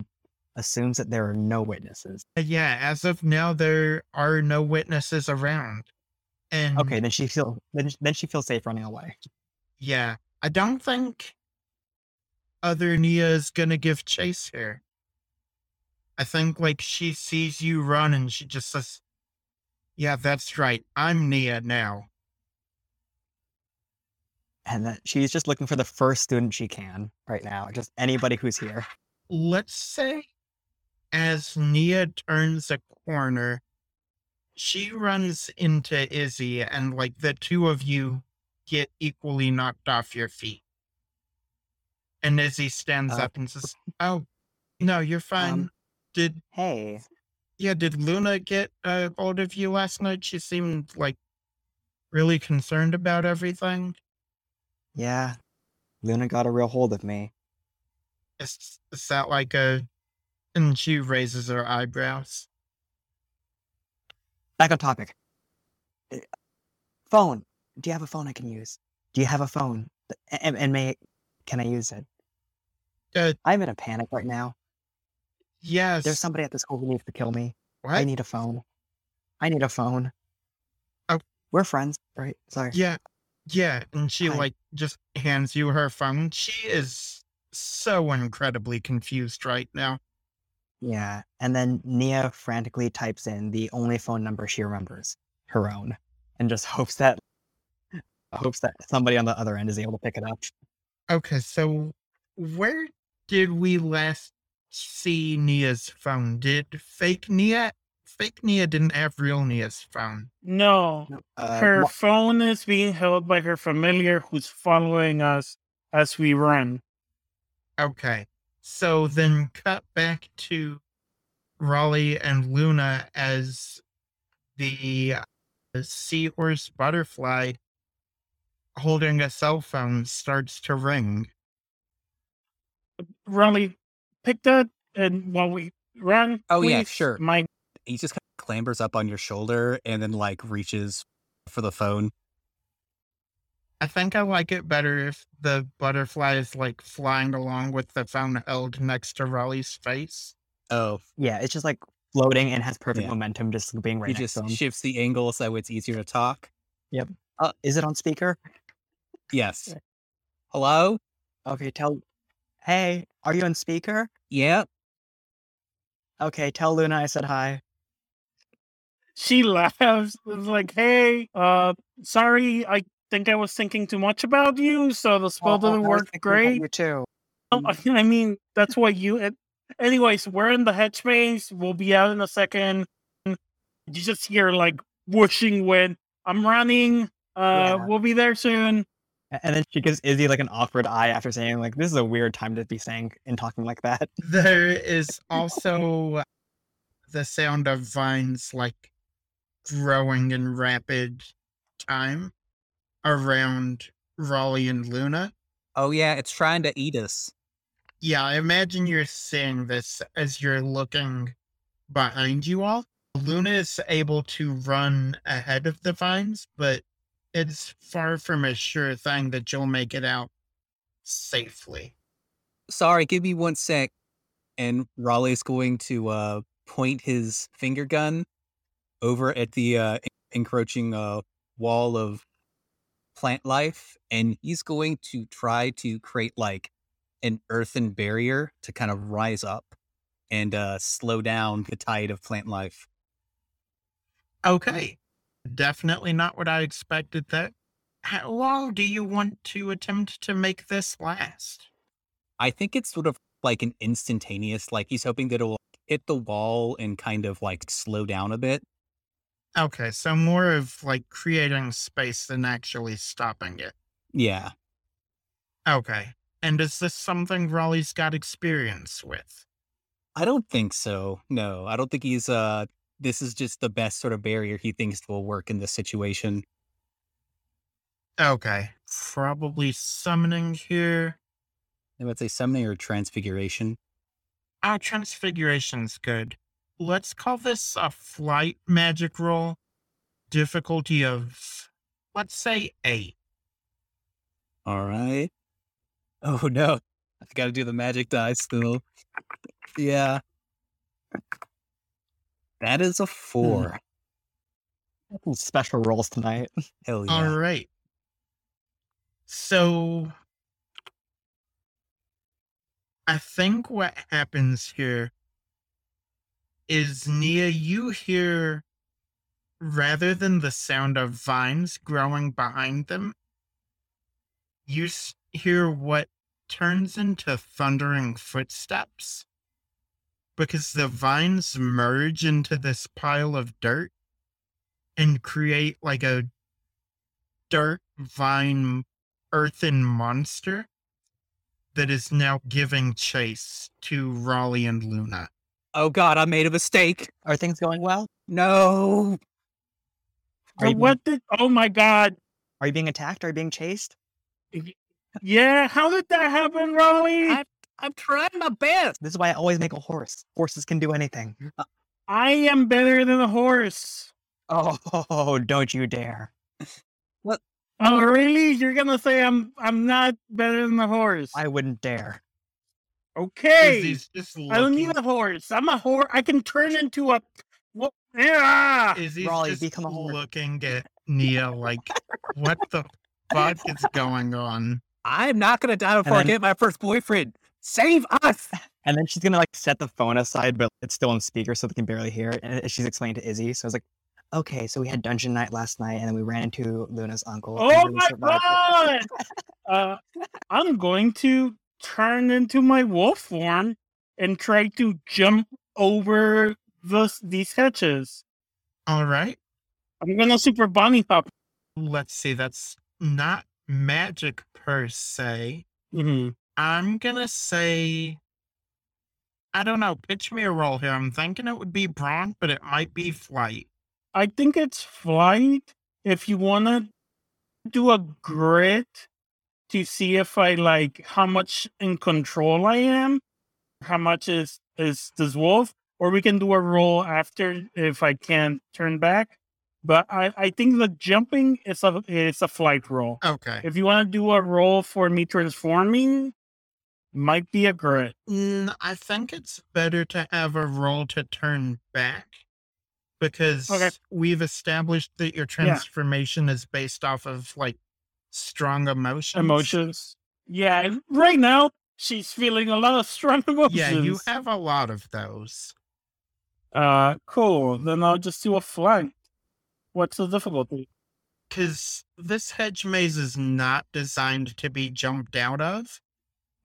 assumes that there are no witnesses. Uh, yeah, as of now, there are no witnesses around. And Okay, then she feel then, then she feels safe running away. yeah, I don't think other Nia is gonna give chase here. I think like she sees you run and she just says, Yeah, that's right. I'm Nia now. And that she's just looking for the first student she can right now. Just anybody who's here. let's say as Nia turns a corner, she runs into Izzy, and like the two of you get equally knocked off your feet. And Izzy stands Uh, up and says, Oh, no, you're fine. Um, did, Hey, yeah, did Luna get a hold of you last night? She seemed like really concerned about everything. yeah. Luna got a real hold of me. Is, is that like a. And she raises her eyebrows. Back on topic. Uh, Phone. Do you have a phone I can use? Do you have a phone? And, and may can I use it? Uh, I'm in a panic right now. yes. There's somebody at the school who needs to kill me. What? I need a phone. I need a phone. Oh. We're friends, right? Sorry. Yeah, yeah, and she Hi. like just hands you her phone. She is so incredibly confused right now. Yeah. And then Nia frantically types in the only phone number she remembers, her own, and just hopes that hopes that somebody on the other end is able to pick it up. Okay, so where did we last see Nia's phone? Did fake Nia? Fake Nia didn't have real Nia's phone. No, Uh, her Mo- phone is being held by her familiar who's following us as we run. Okay, so then cut back to Rawley and Luna as the uh, seahorse butterfly holding a cell phone starts to ring. Rawley, pick that, and while we run, Oh, yeah, sure. My He just kind of clambers up on your shoulder and then like reaches for the phone. I think I like it better if the butterfly is like flying along with the phone held next to Rawley's face. Oh, yeah, it's just like floating and has perfect Yeah. momentum, just being right he just to him. shifts the angle so it's easier to talk. Yep. Uh, is it on speaker? Yes. Yeah. Hello? Okay, tell Hey, are you on speaker? Yep. Okay, tell Luna I said hi. She laughs. It's like, hey, uh, sorry, I think I was thinking too much about you, so the spell Oh, didn't I work great. You too. Oh, I mean, that's what you. It, anyways, we're in the headspace. We'll be out in a second. You just hear like whooshing wind. I'm running. Uh, Yeah. we'll be there soon. And then she gives Izzy like an awkward eye after saying like, "This is a weird time to be saying and talking like that." There is also the sound of vines like growing in rapid time around Rawley and Luna. Oh yeah, it's trying to eat us. Yeah, I imagine you're seeing this as you're looking behind you all. Luna is able to run ahead of the vines, but it's far from a sure thing that you'll make it out safely. Sorry, give me one sec. And Rawley's going to uh point his finger gun over at the uh encroaching uh wall of plant life and he's going to try to create like an earthen barrier to kind of rise up and uh slow down the tide of plant life. Okay. Definitely not what I expected there. How long do you want to attempt to make this last? I think it's sort of like an instantaneous like he's hoping that it'll hit the wall and kind of like slow down a bit. Okay, so more of like creating space than actually stopping it. Yeah. Okay. And is this something Rawley's got experience with? I don't think so. No, I don't think he's uh this is just the best sort of barrier he thinks will work in this situation. Okay. Probably summoning here. I would say summoning or transfiguration. Our transfiguration's good. Let's call this a flight magic roll. Difficulty of, let's say, eight. All right. Oh no. I've got to do the magic die still. Yeah. That is a hmm. four. Some Special rolls tonight. Hell yeah. All right. So, I think what happens here is Nia, you hear rather than the sound of vines growing behind them, you hear what turns into thundering footsteps because the vines merge into this pile of dirt and create like a dirt vine earthen monster that is now giving chase to Rawley and Luna. Oh god, I made a mistake. Are things going well? No. Are you, what did? Oh my god! are you being attacked? Are you being chased? Yeah, how did that happen, Rawley? I- I'm trying my best. This is why I always make a horse. Horses can do anything. Uh, I am better than a horse. Oh, don't you dare. What? Oh, oh, really? You're gonna say I'm I'm not better than a horse? I wouldn't dare. Okay. Izzy's just I don't need a horse. I'm a horse. I can turn into a. What? Yeah. Izzy's Rawley, just become a horse. looking at Nia like, what the fuck is going on? I'm not gonna die before I get my first boyfriend. Save us. And then she's gonna like set the phone aside, but it's still on speaker, so they can barely hear it. And she's explaining to Izzy. So I was like, okay, so we had dungeon night last night, and then we ran into Luna's uncle. Oh Luna my survived god! uh, I'm going to turn into my wolf form and try to jump over this, these hedges. All right. I'm gonna super bunny hop. Let's see. That's not magic per se. Mhm. I'm gonna say, I don't know. Pitch me a roll here. I'm thinking it would be brawn, but it might be flight. I think it's flight. If you wanna do a grit to see if I like how much in control I am, how much is is this wolf, or we can do a roll after if I can't turn back. But I, I think the jumping is a is a flight roll. Okay. If you want to do a roll for me transforming, might be a grit. Mm, I think it's better to have a roll to turn back because Okay. we've established that your transformation is based off of like strong emotions. Emotions. Yeah, right now She's feeling a lot of strong emotions. Yeah, you have a lot of those. Uh, cool. Then I'll just do a flank. What's the difficulty? Because this hedge maze is not designed to be jumped out of.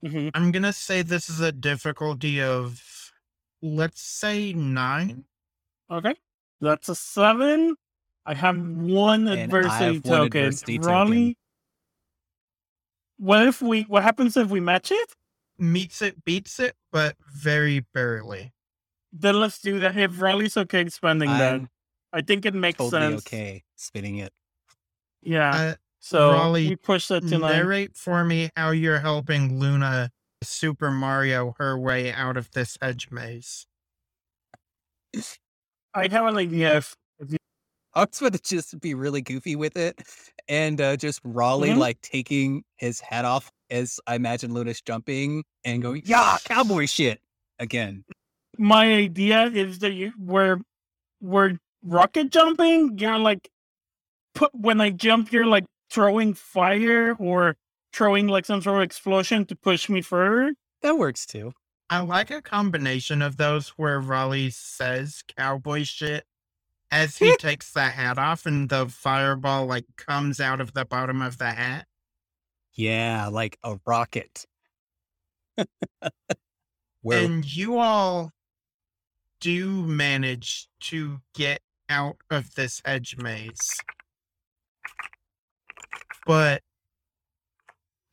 hmm I'm going to say this is a difficulty of, let's say, nine. Okay. That's a seven. I have one And adversity have one token. adversity Rawley, what if we? What happens if we match it? Meets it, beats it, but very barely. Then let's do that. If Rawley's okay spending that, I'm I think it makes totally sense. okay spinning it. Yeah. Uh, so Rawley, we push that to nine. narrate for me how you're helping Luna Super Mario her way out of this hedge maze. I have an idea. If, if you, I was about to just be really goofy with it and uh, just Rawley Mhm. like taking his hat off as I imagine Luna's jumping and going, yeah, cowboy shit again. my idea is that you we're we're rocket jumping. You're like put when I jump, you're like throwing fire or throwing like some sort of explosion to push me further. That works too. I like a combination of those where Rawley says cowboy shit as he takes the hat off and the fireball like comes out of the bottom of the hat. Yeah, like a rocket. And you all do manage to get out of this hedge maze. But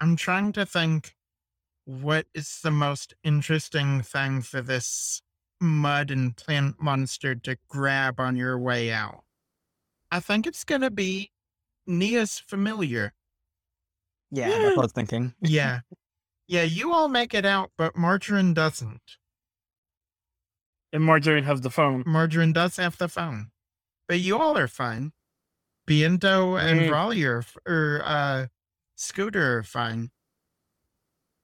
I'm trying to think what is the most interesting thing for this mud and plant monster to grab on your way out. I think it's going to be Nia's familiar. Yeah, that's what I was thinking. Yeah. yeah, you all make it out, but Margarine doesn't. And Marjorie has the phone. Margarine does have the phone, but you all are fine. Viento and Mm. Rawley are, or uh, Scooter are fine.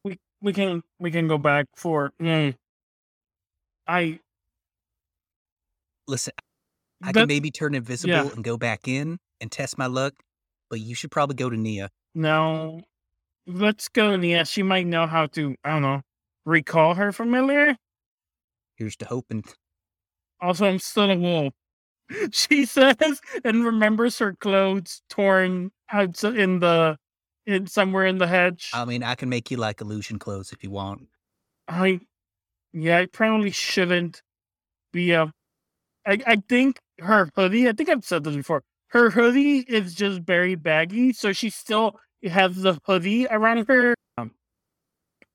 We we can we can go back for. Mm, I listen, I that- can maybe turn invisible yeah. and go back in and test my luck, but you should probably go to Nia. no. Let's go, to Nia. She might know how to. I don't know. Recall her familiar. Here's to hoping. Also, I'm still a wolf. She says and remembers her clothes torn out in the in somewhere in the hedge. I mean, I can make you like illusion clothes if you want. I yeah, I probably shouldn't be a. I I think her hoodie. I think I've said this before. Her hoodie is just very baggy, so she still has the hoodie around her. Um,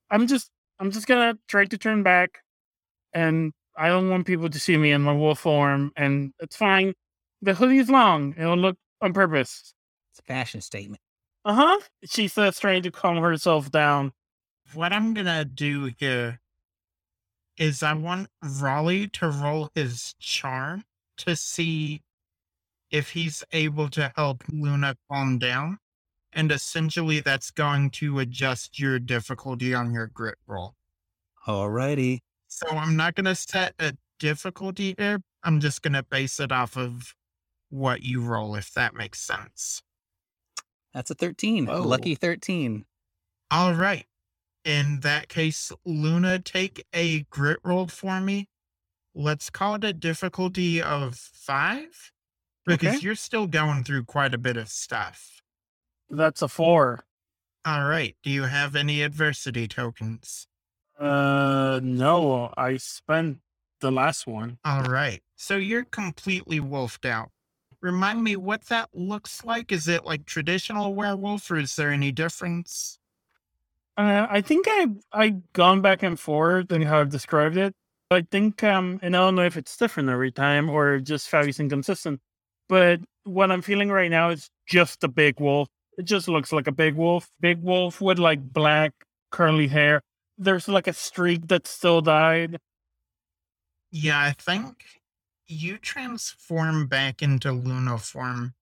I'm just I'm just gonna try to turn back, and I don't want people to see me in my wolf form, and it's fine. The hoodie is long; it'll look on purpose. It's a fashion statement. Uh huh. She says, trying to calm herself down. What I'm going to do here is I want Rawley to roll his charm to see if he's able to help Luna calm down. And essentially, that's going to adjust your difficulty on your grit roll. Alrighty. So I'm not going to set a difficulty here. I'm just going to base it off of what you roll, if that makes sense. That's a 13. Whoa. Lucky 13. All right. In that case, Luna, take a grit roll for me. Let's call it a difficulty of five because Okay. you're still going through quite a bit of stuff. That's a four. All right. Do you have any adversity tokens? Uh, no, I spent the last one. All right. So you're completely wolfed out. Remind me what that looks like. Is it like traditional werewolf or is there any difference? Uh, I think I I gone back and forth in how I've described it. I think um, and I don't know if it's different every time or just values inconsistent. But what I'm feeling right now is just a big wolf. It just looks like a big wolf. Big wolf with like black curly hair. There's like a streak that still died. Yeah, I think you transform back into Luna form,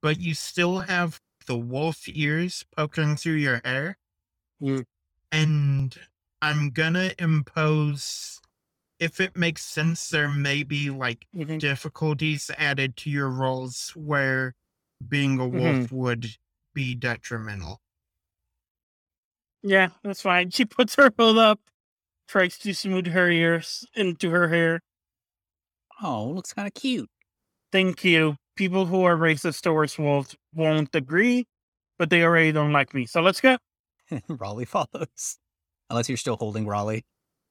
but you still have the wolf ears poking through your hair. Mm. And I'm gonna impose, if it makes sense, there may be like Mhm. difficulties added to your roles where being a wolf would be detrimental. Yeah, that's fine. She puts her hood up, tries to smooth her ears into her hair. Oh, looks kind of cute. Thank you. People who are racist towards wolves won't agree, but they already don't like me. So let's go. Rawley follows. Unless you're still holding Rawley.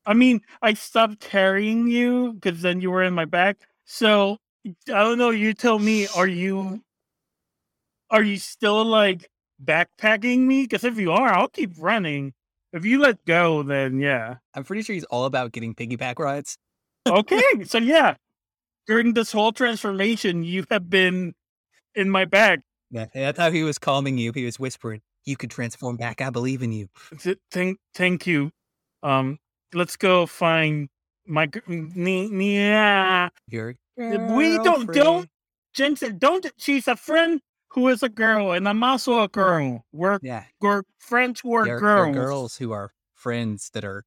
I mean, I stopped carrying you because then you were in my back. So I don't know. You tell me. Are you are you still like backpacking me? Because if you are, I'll keep running. If you let go, then yeah. I'm pretty sure he's all about getting piggyback rides. Okay, so yeah. During this whole transformation, you have been in my back. Yeah, that's how he was calming you. He was whispering, "You could transform back. I believe in you." Thank, thank you. Um, let's go find my. gr- Ni- Nia. Your We don't don't Jensen. Don't. She's a friend who is a girl, and I'm also a girl. We're Yeah, we're friends who are there, there girls. are girls who are friends that are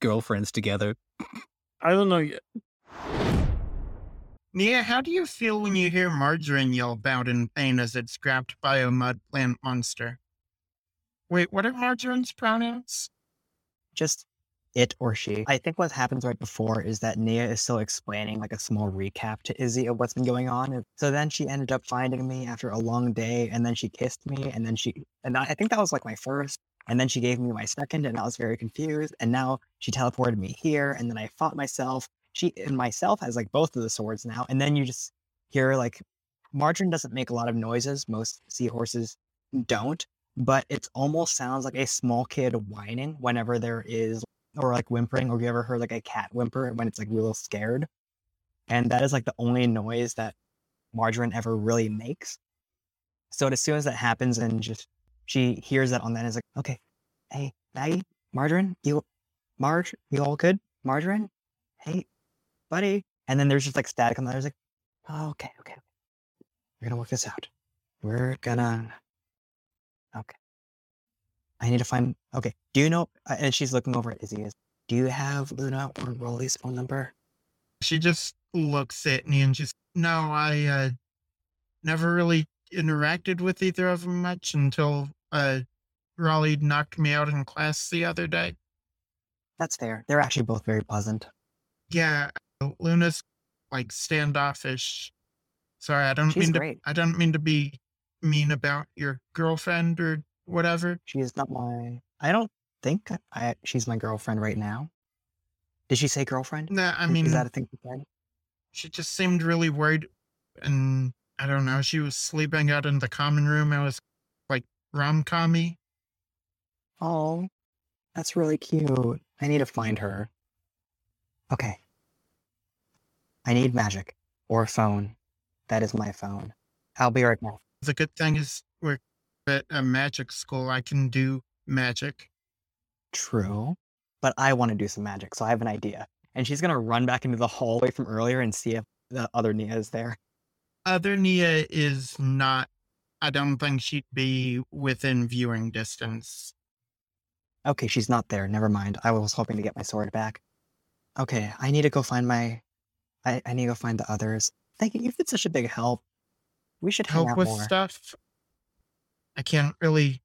girlfriends together. I don't know yet. Nia, how do you feel when you hear Margarine yell about in pain as it's grabbed by a mud plant monster? Wait, what are Margarine's pronouns? just it or she. I think what happens right before is that Nia is still explaining like a small recap to Izzy of what's been going on. So then she ended up finding me after a long day and then she kissed me and then she and I I think that was like my first and then she gave me my second and I was very confused and now she teleported me here and then I fought myself. She and myself has like both of the swords now and then you just hear like Margarine doesn't make a lot of noises. Most seahorses don't but it almost sounds like a small kid whining whenever there is or like whimpering or you ever heard like a cat whimper when it's like real scared? And that is like the only noise that margarine ever really makes. So as soon as that happens and just she hears that on that is like okay hey maggie margarine you marge you all good? Margarine hey buddy? And then there's just like static on the other like oh, okay okay. We're gonna work this out. We're gonna Okay. I need to find. Okay. Do you know? uh, And she's looking over at Izzy. Is do you have Luna or Rawley's phone number? She just looks at me and just, no, I uh, never really interacted with either of them much until uh, Rawley knocked me out in class the other day. That's fair. They're actually both very pleasant. Yeah, Luna's like standoffish. Sorry, I don't She's mean to. great. I don't mean to be mean about your girlfriend or whatever. She is not my. I don't think I. I she's my girlfriend right now. Did she say girlfriend? Nah, I mean, is that a thing? she said? she just seemed really worried, and I don't know. She was sleeping out in the common room. I was like rom commy. Oh, that's really cute. I need to find her. Okay. I need magic or a phone. That is my phone. I'll be right back. The good thing is we're at a magic school. I can do magic. True. But I want to do some magic, so I have an idea. And she's gonna run back into the hallway from earlier and see if the other Nia is there. Other Nia is not. I don't think she'd be within viewing distance. Okay, she's not there. Never mind. I was hoping to get my sword back. Okay, I need to go find my. I, I need to go find the others. Thank you. You've been such a big help. We should Help with more. stuff. I can't really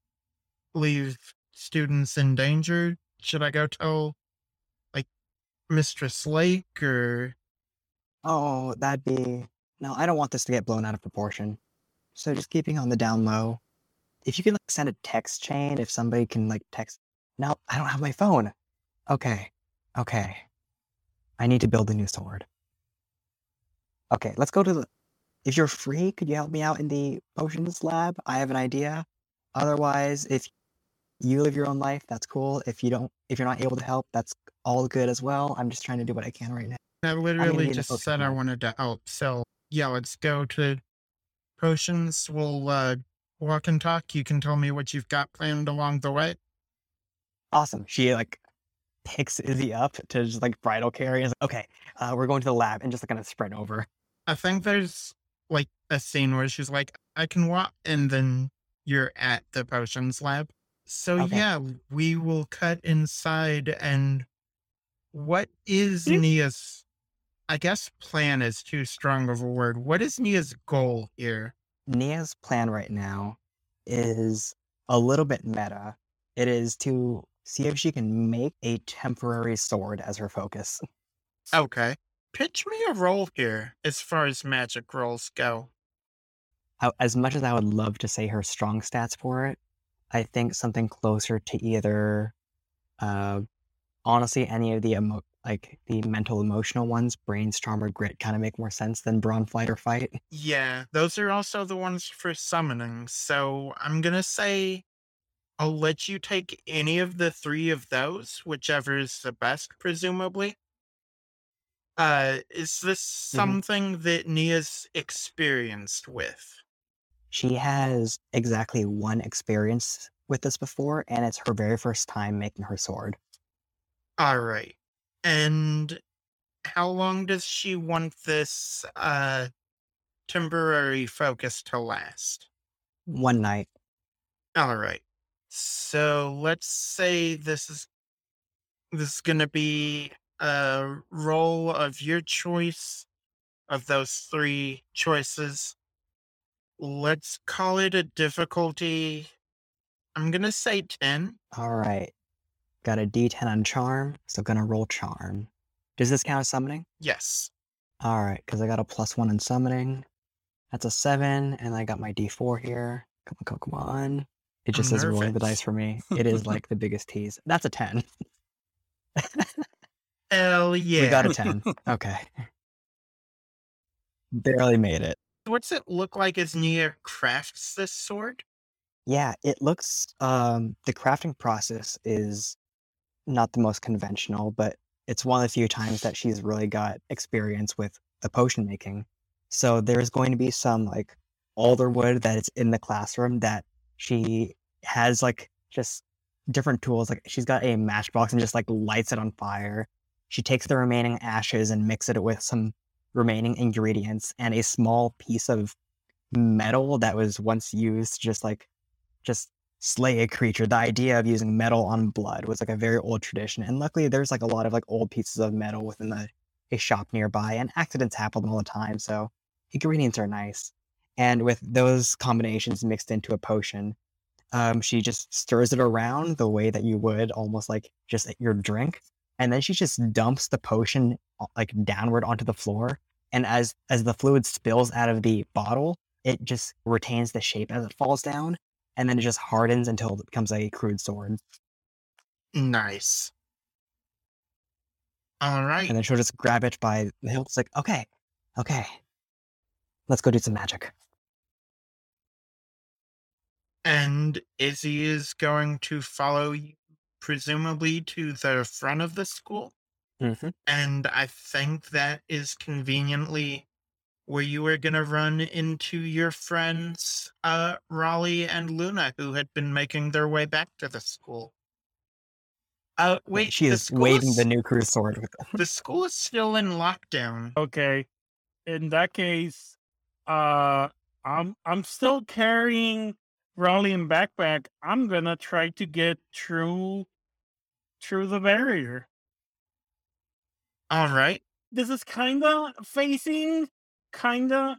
leave students in danger. Should I go tell, like, Mistress Lake or Oh, that'd be. No, I don't want this to get blown out of proportion. So just keeping on the down low. If you can like send a text chain, if somebody can like text. No, I don't have my phone. Okay. Okay. I need to build a new sword. Okay, let's go to the. If you're free, could you help me out in the potions lab? I have an idea. Otherwise, if you live your own life, that's cool. If you don't, if you're not able to help, that's all good as well. I'm just trying to do what I can right now. I literally just said I wanted to help. So yeah, let's go to potions. We'll uh, walk and talk. You can tell me what you've got planned along the way. awesome. She like picks Izzy up to just like bridal carry. And is like, okay, uh, we're going to the lab and just like kind of spread over. I think there's like a scene where she's like, I can walk, and then you're at the potions lab. So Okay. yeah, we will cut inside. And what is Mm. Nia's? I guess plan is too strong of a word. What is Nia's goal here? Nia's plan right now is a little bit meta. It is to see if she can make a temporary sword as her focus. Okay. Pitch me a roll here as far as magic rolls go. As much as I would love to say her strong stats for it, I think something closer to either, uh, honestly, any of the emo- like the mental emotional ones, brainstorm or grit, kind of make more sense than brawn, flight, or fight. Yeah, those are also the ones for summoning. So I'm going to say I'll let you take any of the three of those, whichever is the best, presumably. Uh, is this something that Nia's experienced with? She has exactly one experience with this before, and it's her very first time making her sword. All right. And how long does she want this uh temporary focus to last? One night. All right. So let's say this is this is going to be Uh, a roll of your choice of those three choices. Let's call it a difficulty. I'm going to say 10. All right. Got a d10 on charm, so gonna roll charm. Does this count as summoning? Yes. All right, because I got a plus one in summoning. That's a seven, and I got my d4 here. Come on, come on. It just I'm says rolling the dice for me. It is like the biggest tease. That's a 10. Hell yeah. We got a 10. Okay. Barely made it. What's it look like as Nia crafts this sword? Yeah, it looks um the crafting process is not the most conventional, but it's one of the few times that she's really got experience with the potion making. So there's going to be some like alder wood that is in the classroom that she has like just different tools. Like she's got a matchbox and just like lights it on fire. She takes the remaining ashes and mixes it with some remaining ingredients and a small piece of metal that was once used just like just slay a creature. The idea of using metal on blood was like a very old tradition. And luckily there's like a lot of like old pieces of metal within the a shop nearby and accidents happen all the time. So ingredients are nice. And with those combinations mixed into a potion, um, she just stirs it around the way that you would almost like just your drink. And then she just dumps the potion like downward onto the floor. And as as the fluid spills out of the bottle, it just retains the shape as it falls down and then it just hardens until it becomes like a crude sword. Nice. All right. And then she'll just grab it by the hilt. It's like, okay, okay, let's go do some magic. And Izzy is going to follow you, presumably to the front of the school. Mm-hmm. And I think that is conveniently where you were going to run into your friends, uh, Rawley and Luna, who had been making their way back to the school. Uh, wait, she the is school waving is- the new crude sword. With the school is still in lockdown. Okay. In that case, uh I'm I'm still carrying Rawley and backpack. I'm gonna try to get through through the barrier. All right. This is kinda facing kinda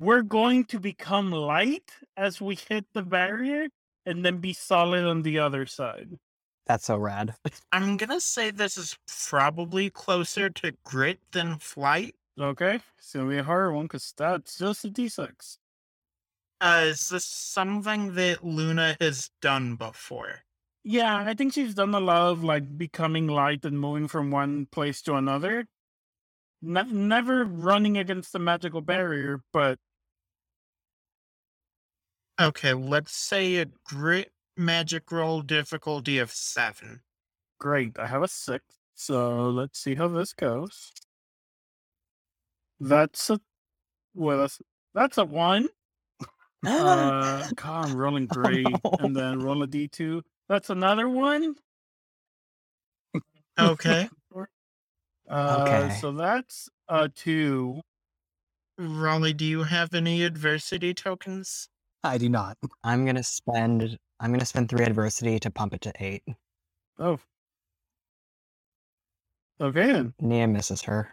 we're going to become light as we hit the barrier and then be solid on the other side. That's so rad. I'm going to say this is probably closer to grit than flight. Okay? It's gonna be a harder one because that's just a D6. Uh, is this something that Luna has done before? Yeah, I think she's done a lot of like becoming light and moving from one place to another. Ne- never running against the magical barrier, but Okay, let's say a grit magic roll difficulty of seven. great. I have a six, so let's see how this goes. That's a well, that's that's a one. Uh, God, I'm rolling great, no. and then roll a d two. That's another one. Okay. Uh, Okay. so that's a two. Rawley, do you have any adversity tokens? I do not. I'm gonna spend. I'm gonna spend three adversity to pump it to eight. Oh. Okay. Nia misses her.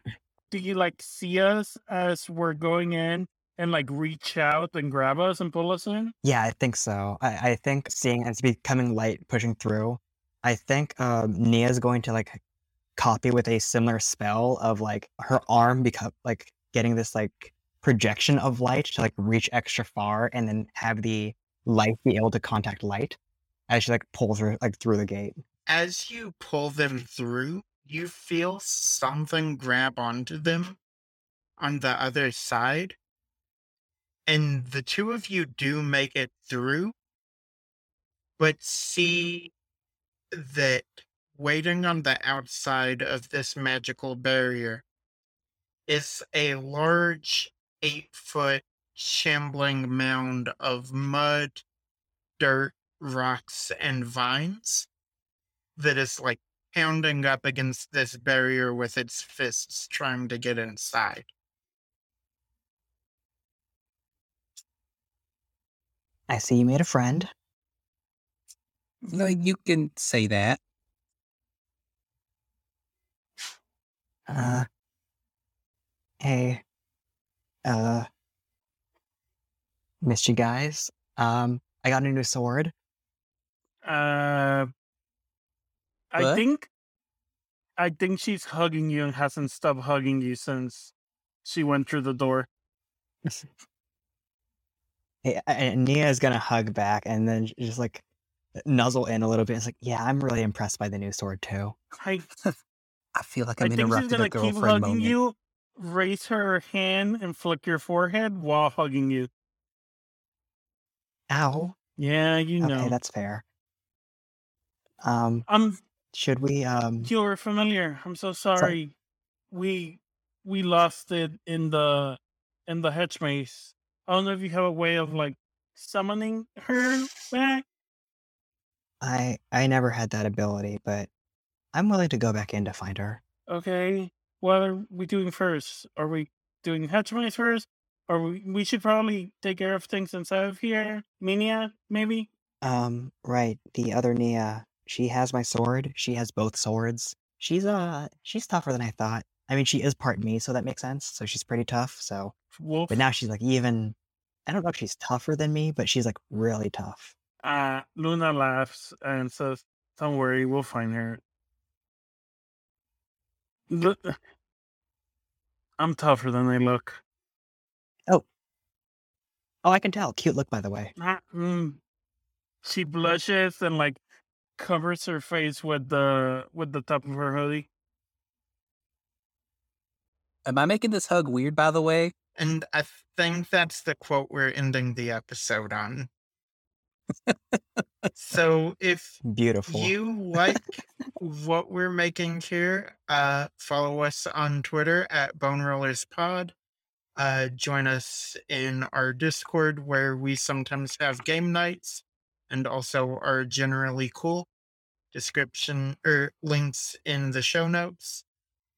Do you like see us as we're going in and like reach out and grab us and pull us in? Yeah, I think so. I, I think seeing it's becoming light pushing through. I think um, Nia's going to like copy with a similar spell of like her arm become like getting this like projection of light to like reach extra far and then have the light be able to contact light as she like pulls her like through the gate. As you pull them through, you feel something grab onto them on the other side. And the two of you do make it through, but see that waiting on the outside of this magical barrier is a large eight foot shambling mound of mud, dirt, rocks, and vines that is like pounding up against this barrier with its fists trying to get inside. I see you made a friend. No, you can say that. Uh, hey, uh, missed you guys. Um, I got a new sword. Uh, I What? think, I think she's hugging you and hasn't stopped hugging you since she went through the door. And Nia is gonna hug back and then just like nuzzle in a little bit. It's like, yeah, I'm really impressed by the new sword too. I, I feel like I I'm think she's gonna a keep hugging moment. you, raise her hand and flick your forehead while hugging you. Ow. Yeah, you know. Okay, that's fair. Um, I'm should we um you're familiar. I'm so sorry. We we lost it in the in the hedge maze. I don't know if you have a way of like summoning her back. I I never had that ability, but I'm willing to go back in to find her. Okay. What are we doing first? Are we doing maze first? Or we, we should probably take care of things inside of here. Minia, maybe? Um, right, the other Nia, she has my sword. She has both swords. She's uh she's tougher than I thought. I mean, she is part me, so that makes sense. So she's pretty tough. So, Wolf. but now she's like even. I don't know if she's tougher than me, but she's like really tough. Uh, Luna laughs and says, Don't worry, we'll find her. Look, I'm tougher than they look. Oh, oh, I can tell. Cute look, by the way. Ah, mm. She blushes and like covers her face with the with the top of her hoodie. Am I making this hug weird, by the way? And I think that's the quote we're ending the episode on. so if Beautiful. you like what we're making here, uh, follow us on Twitter at Bone Rollers Pod. Uh, join us in our Discord where we sometimes have game nights and also are generally cool. Description or links in the show notes.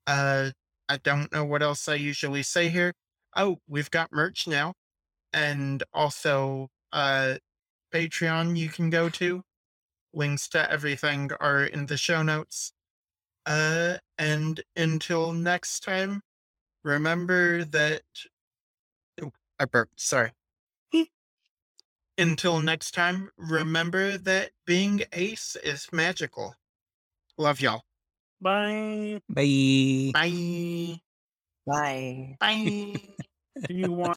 Uh, I don't know what else I usually say here. Oh, we've got merch now, and also uh, Patreon you can go to. Links to everything are in the show notes. Uh, and until next time, remember that. Oh, I burped. Sorry. until next time, remember that being ace is magical. Love y'all. Bye. Bye. Bye. Bye. Bye. Do you want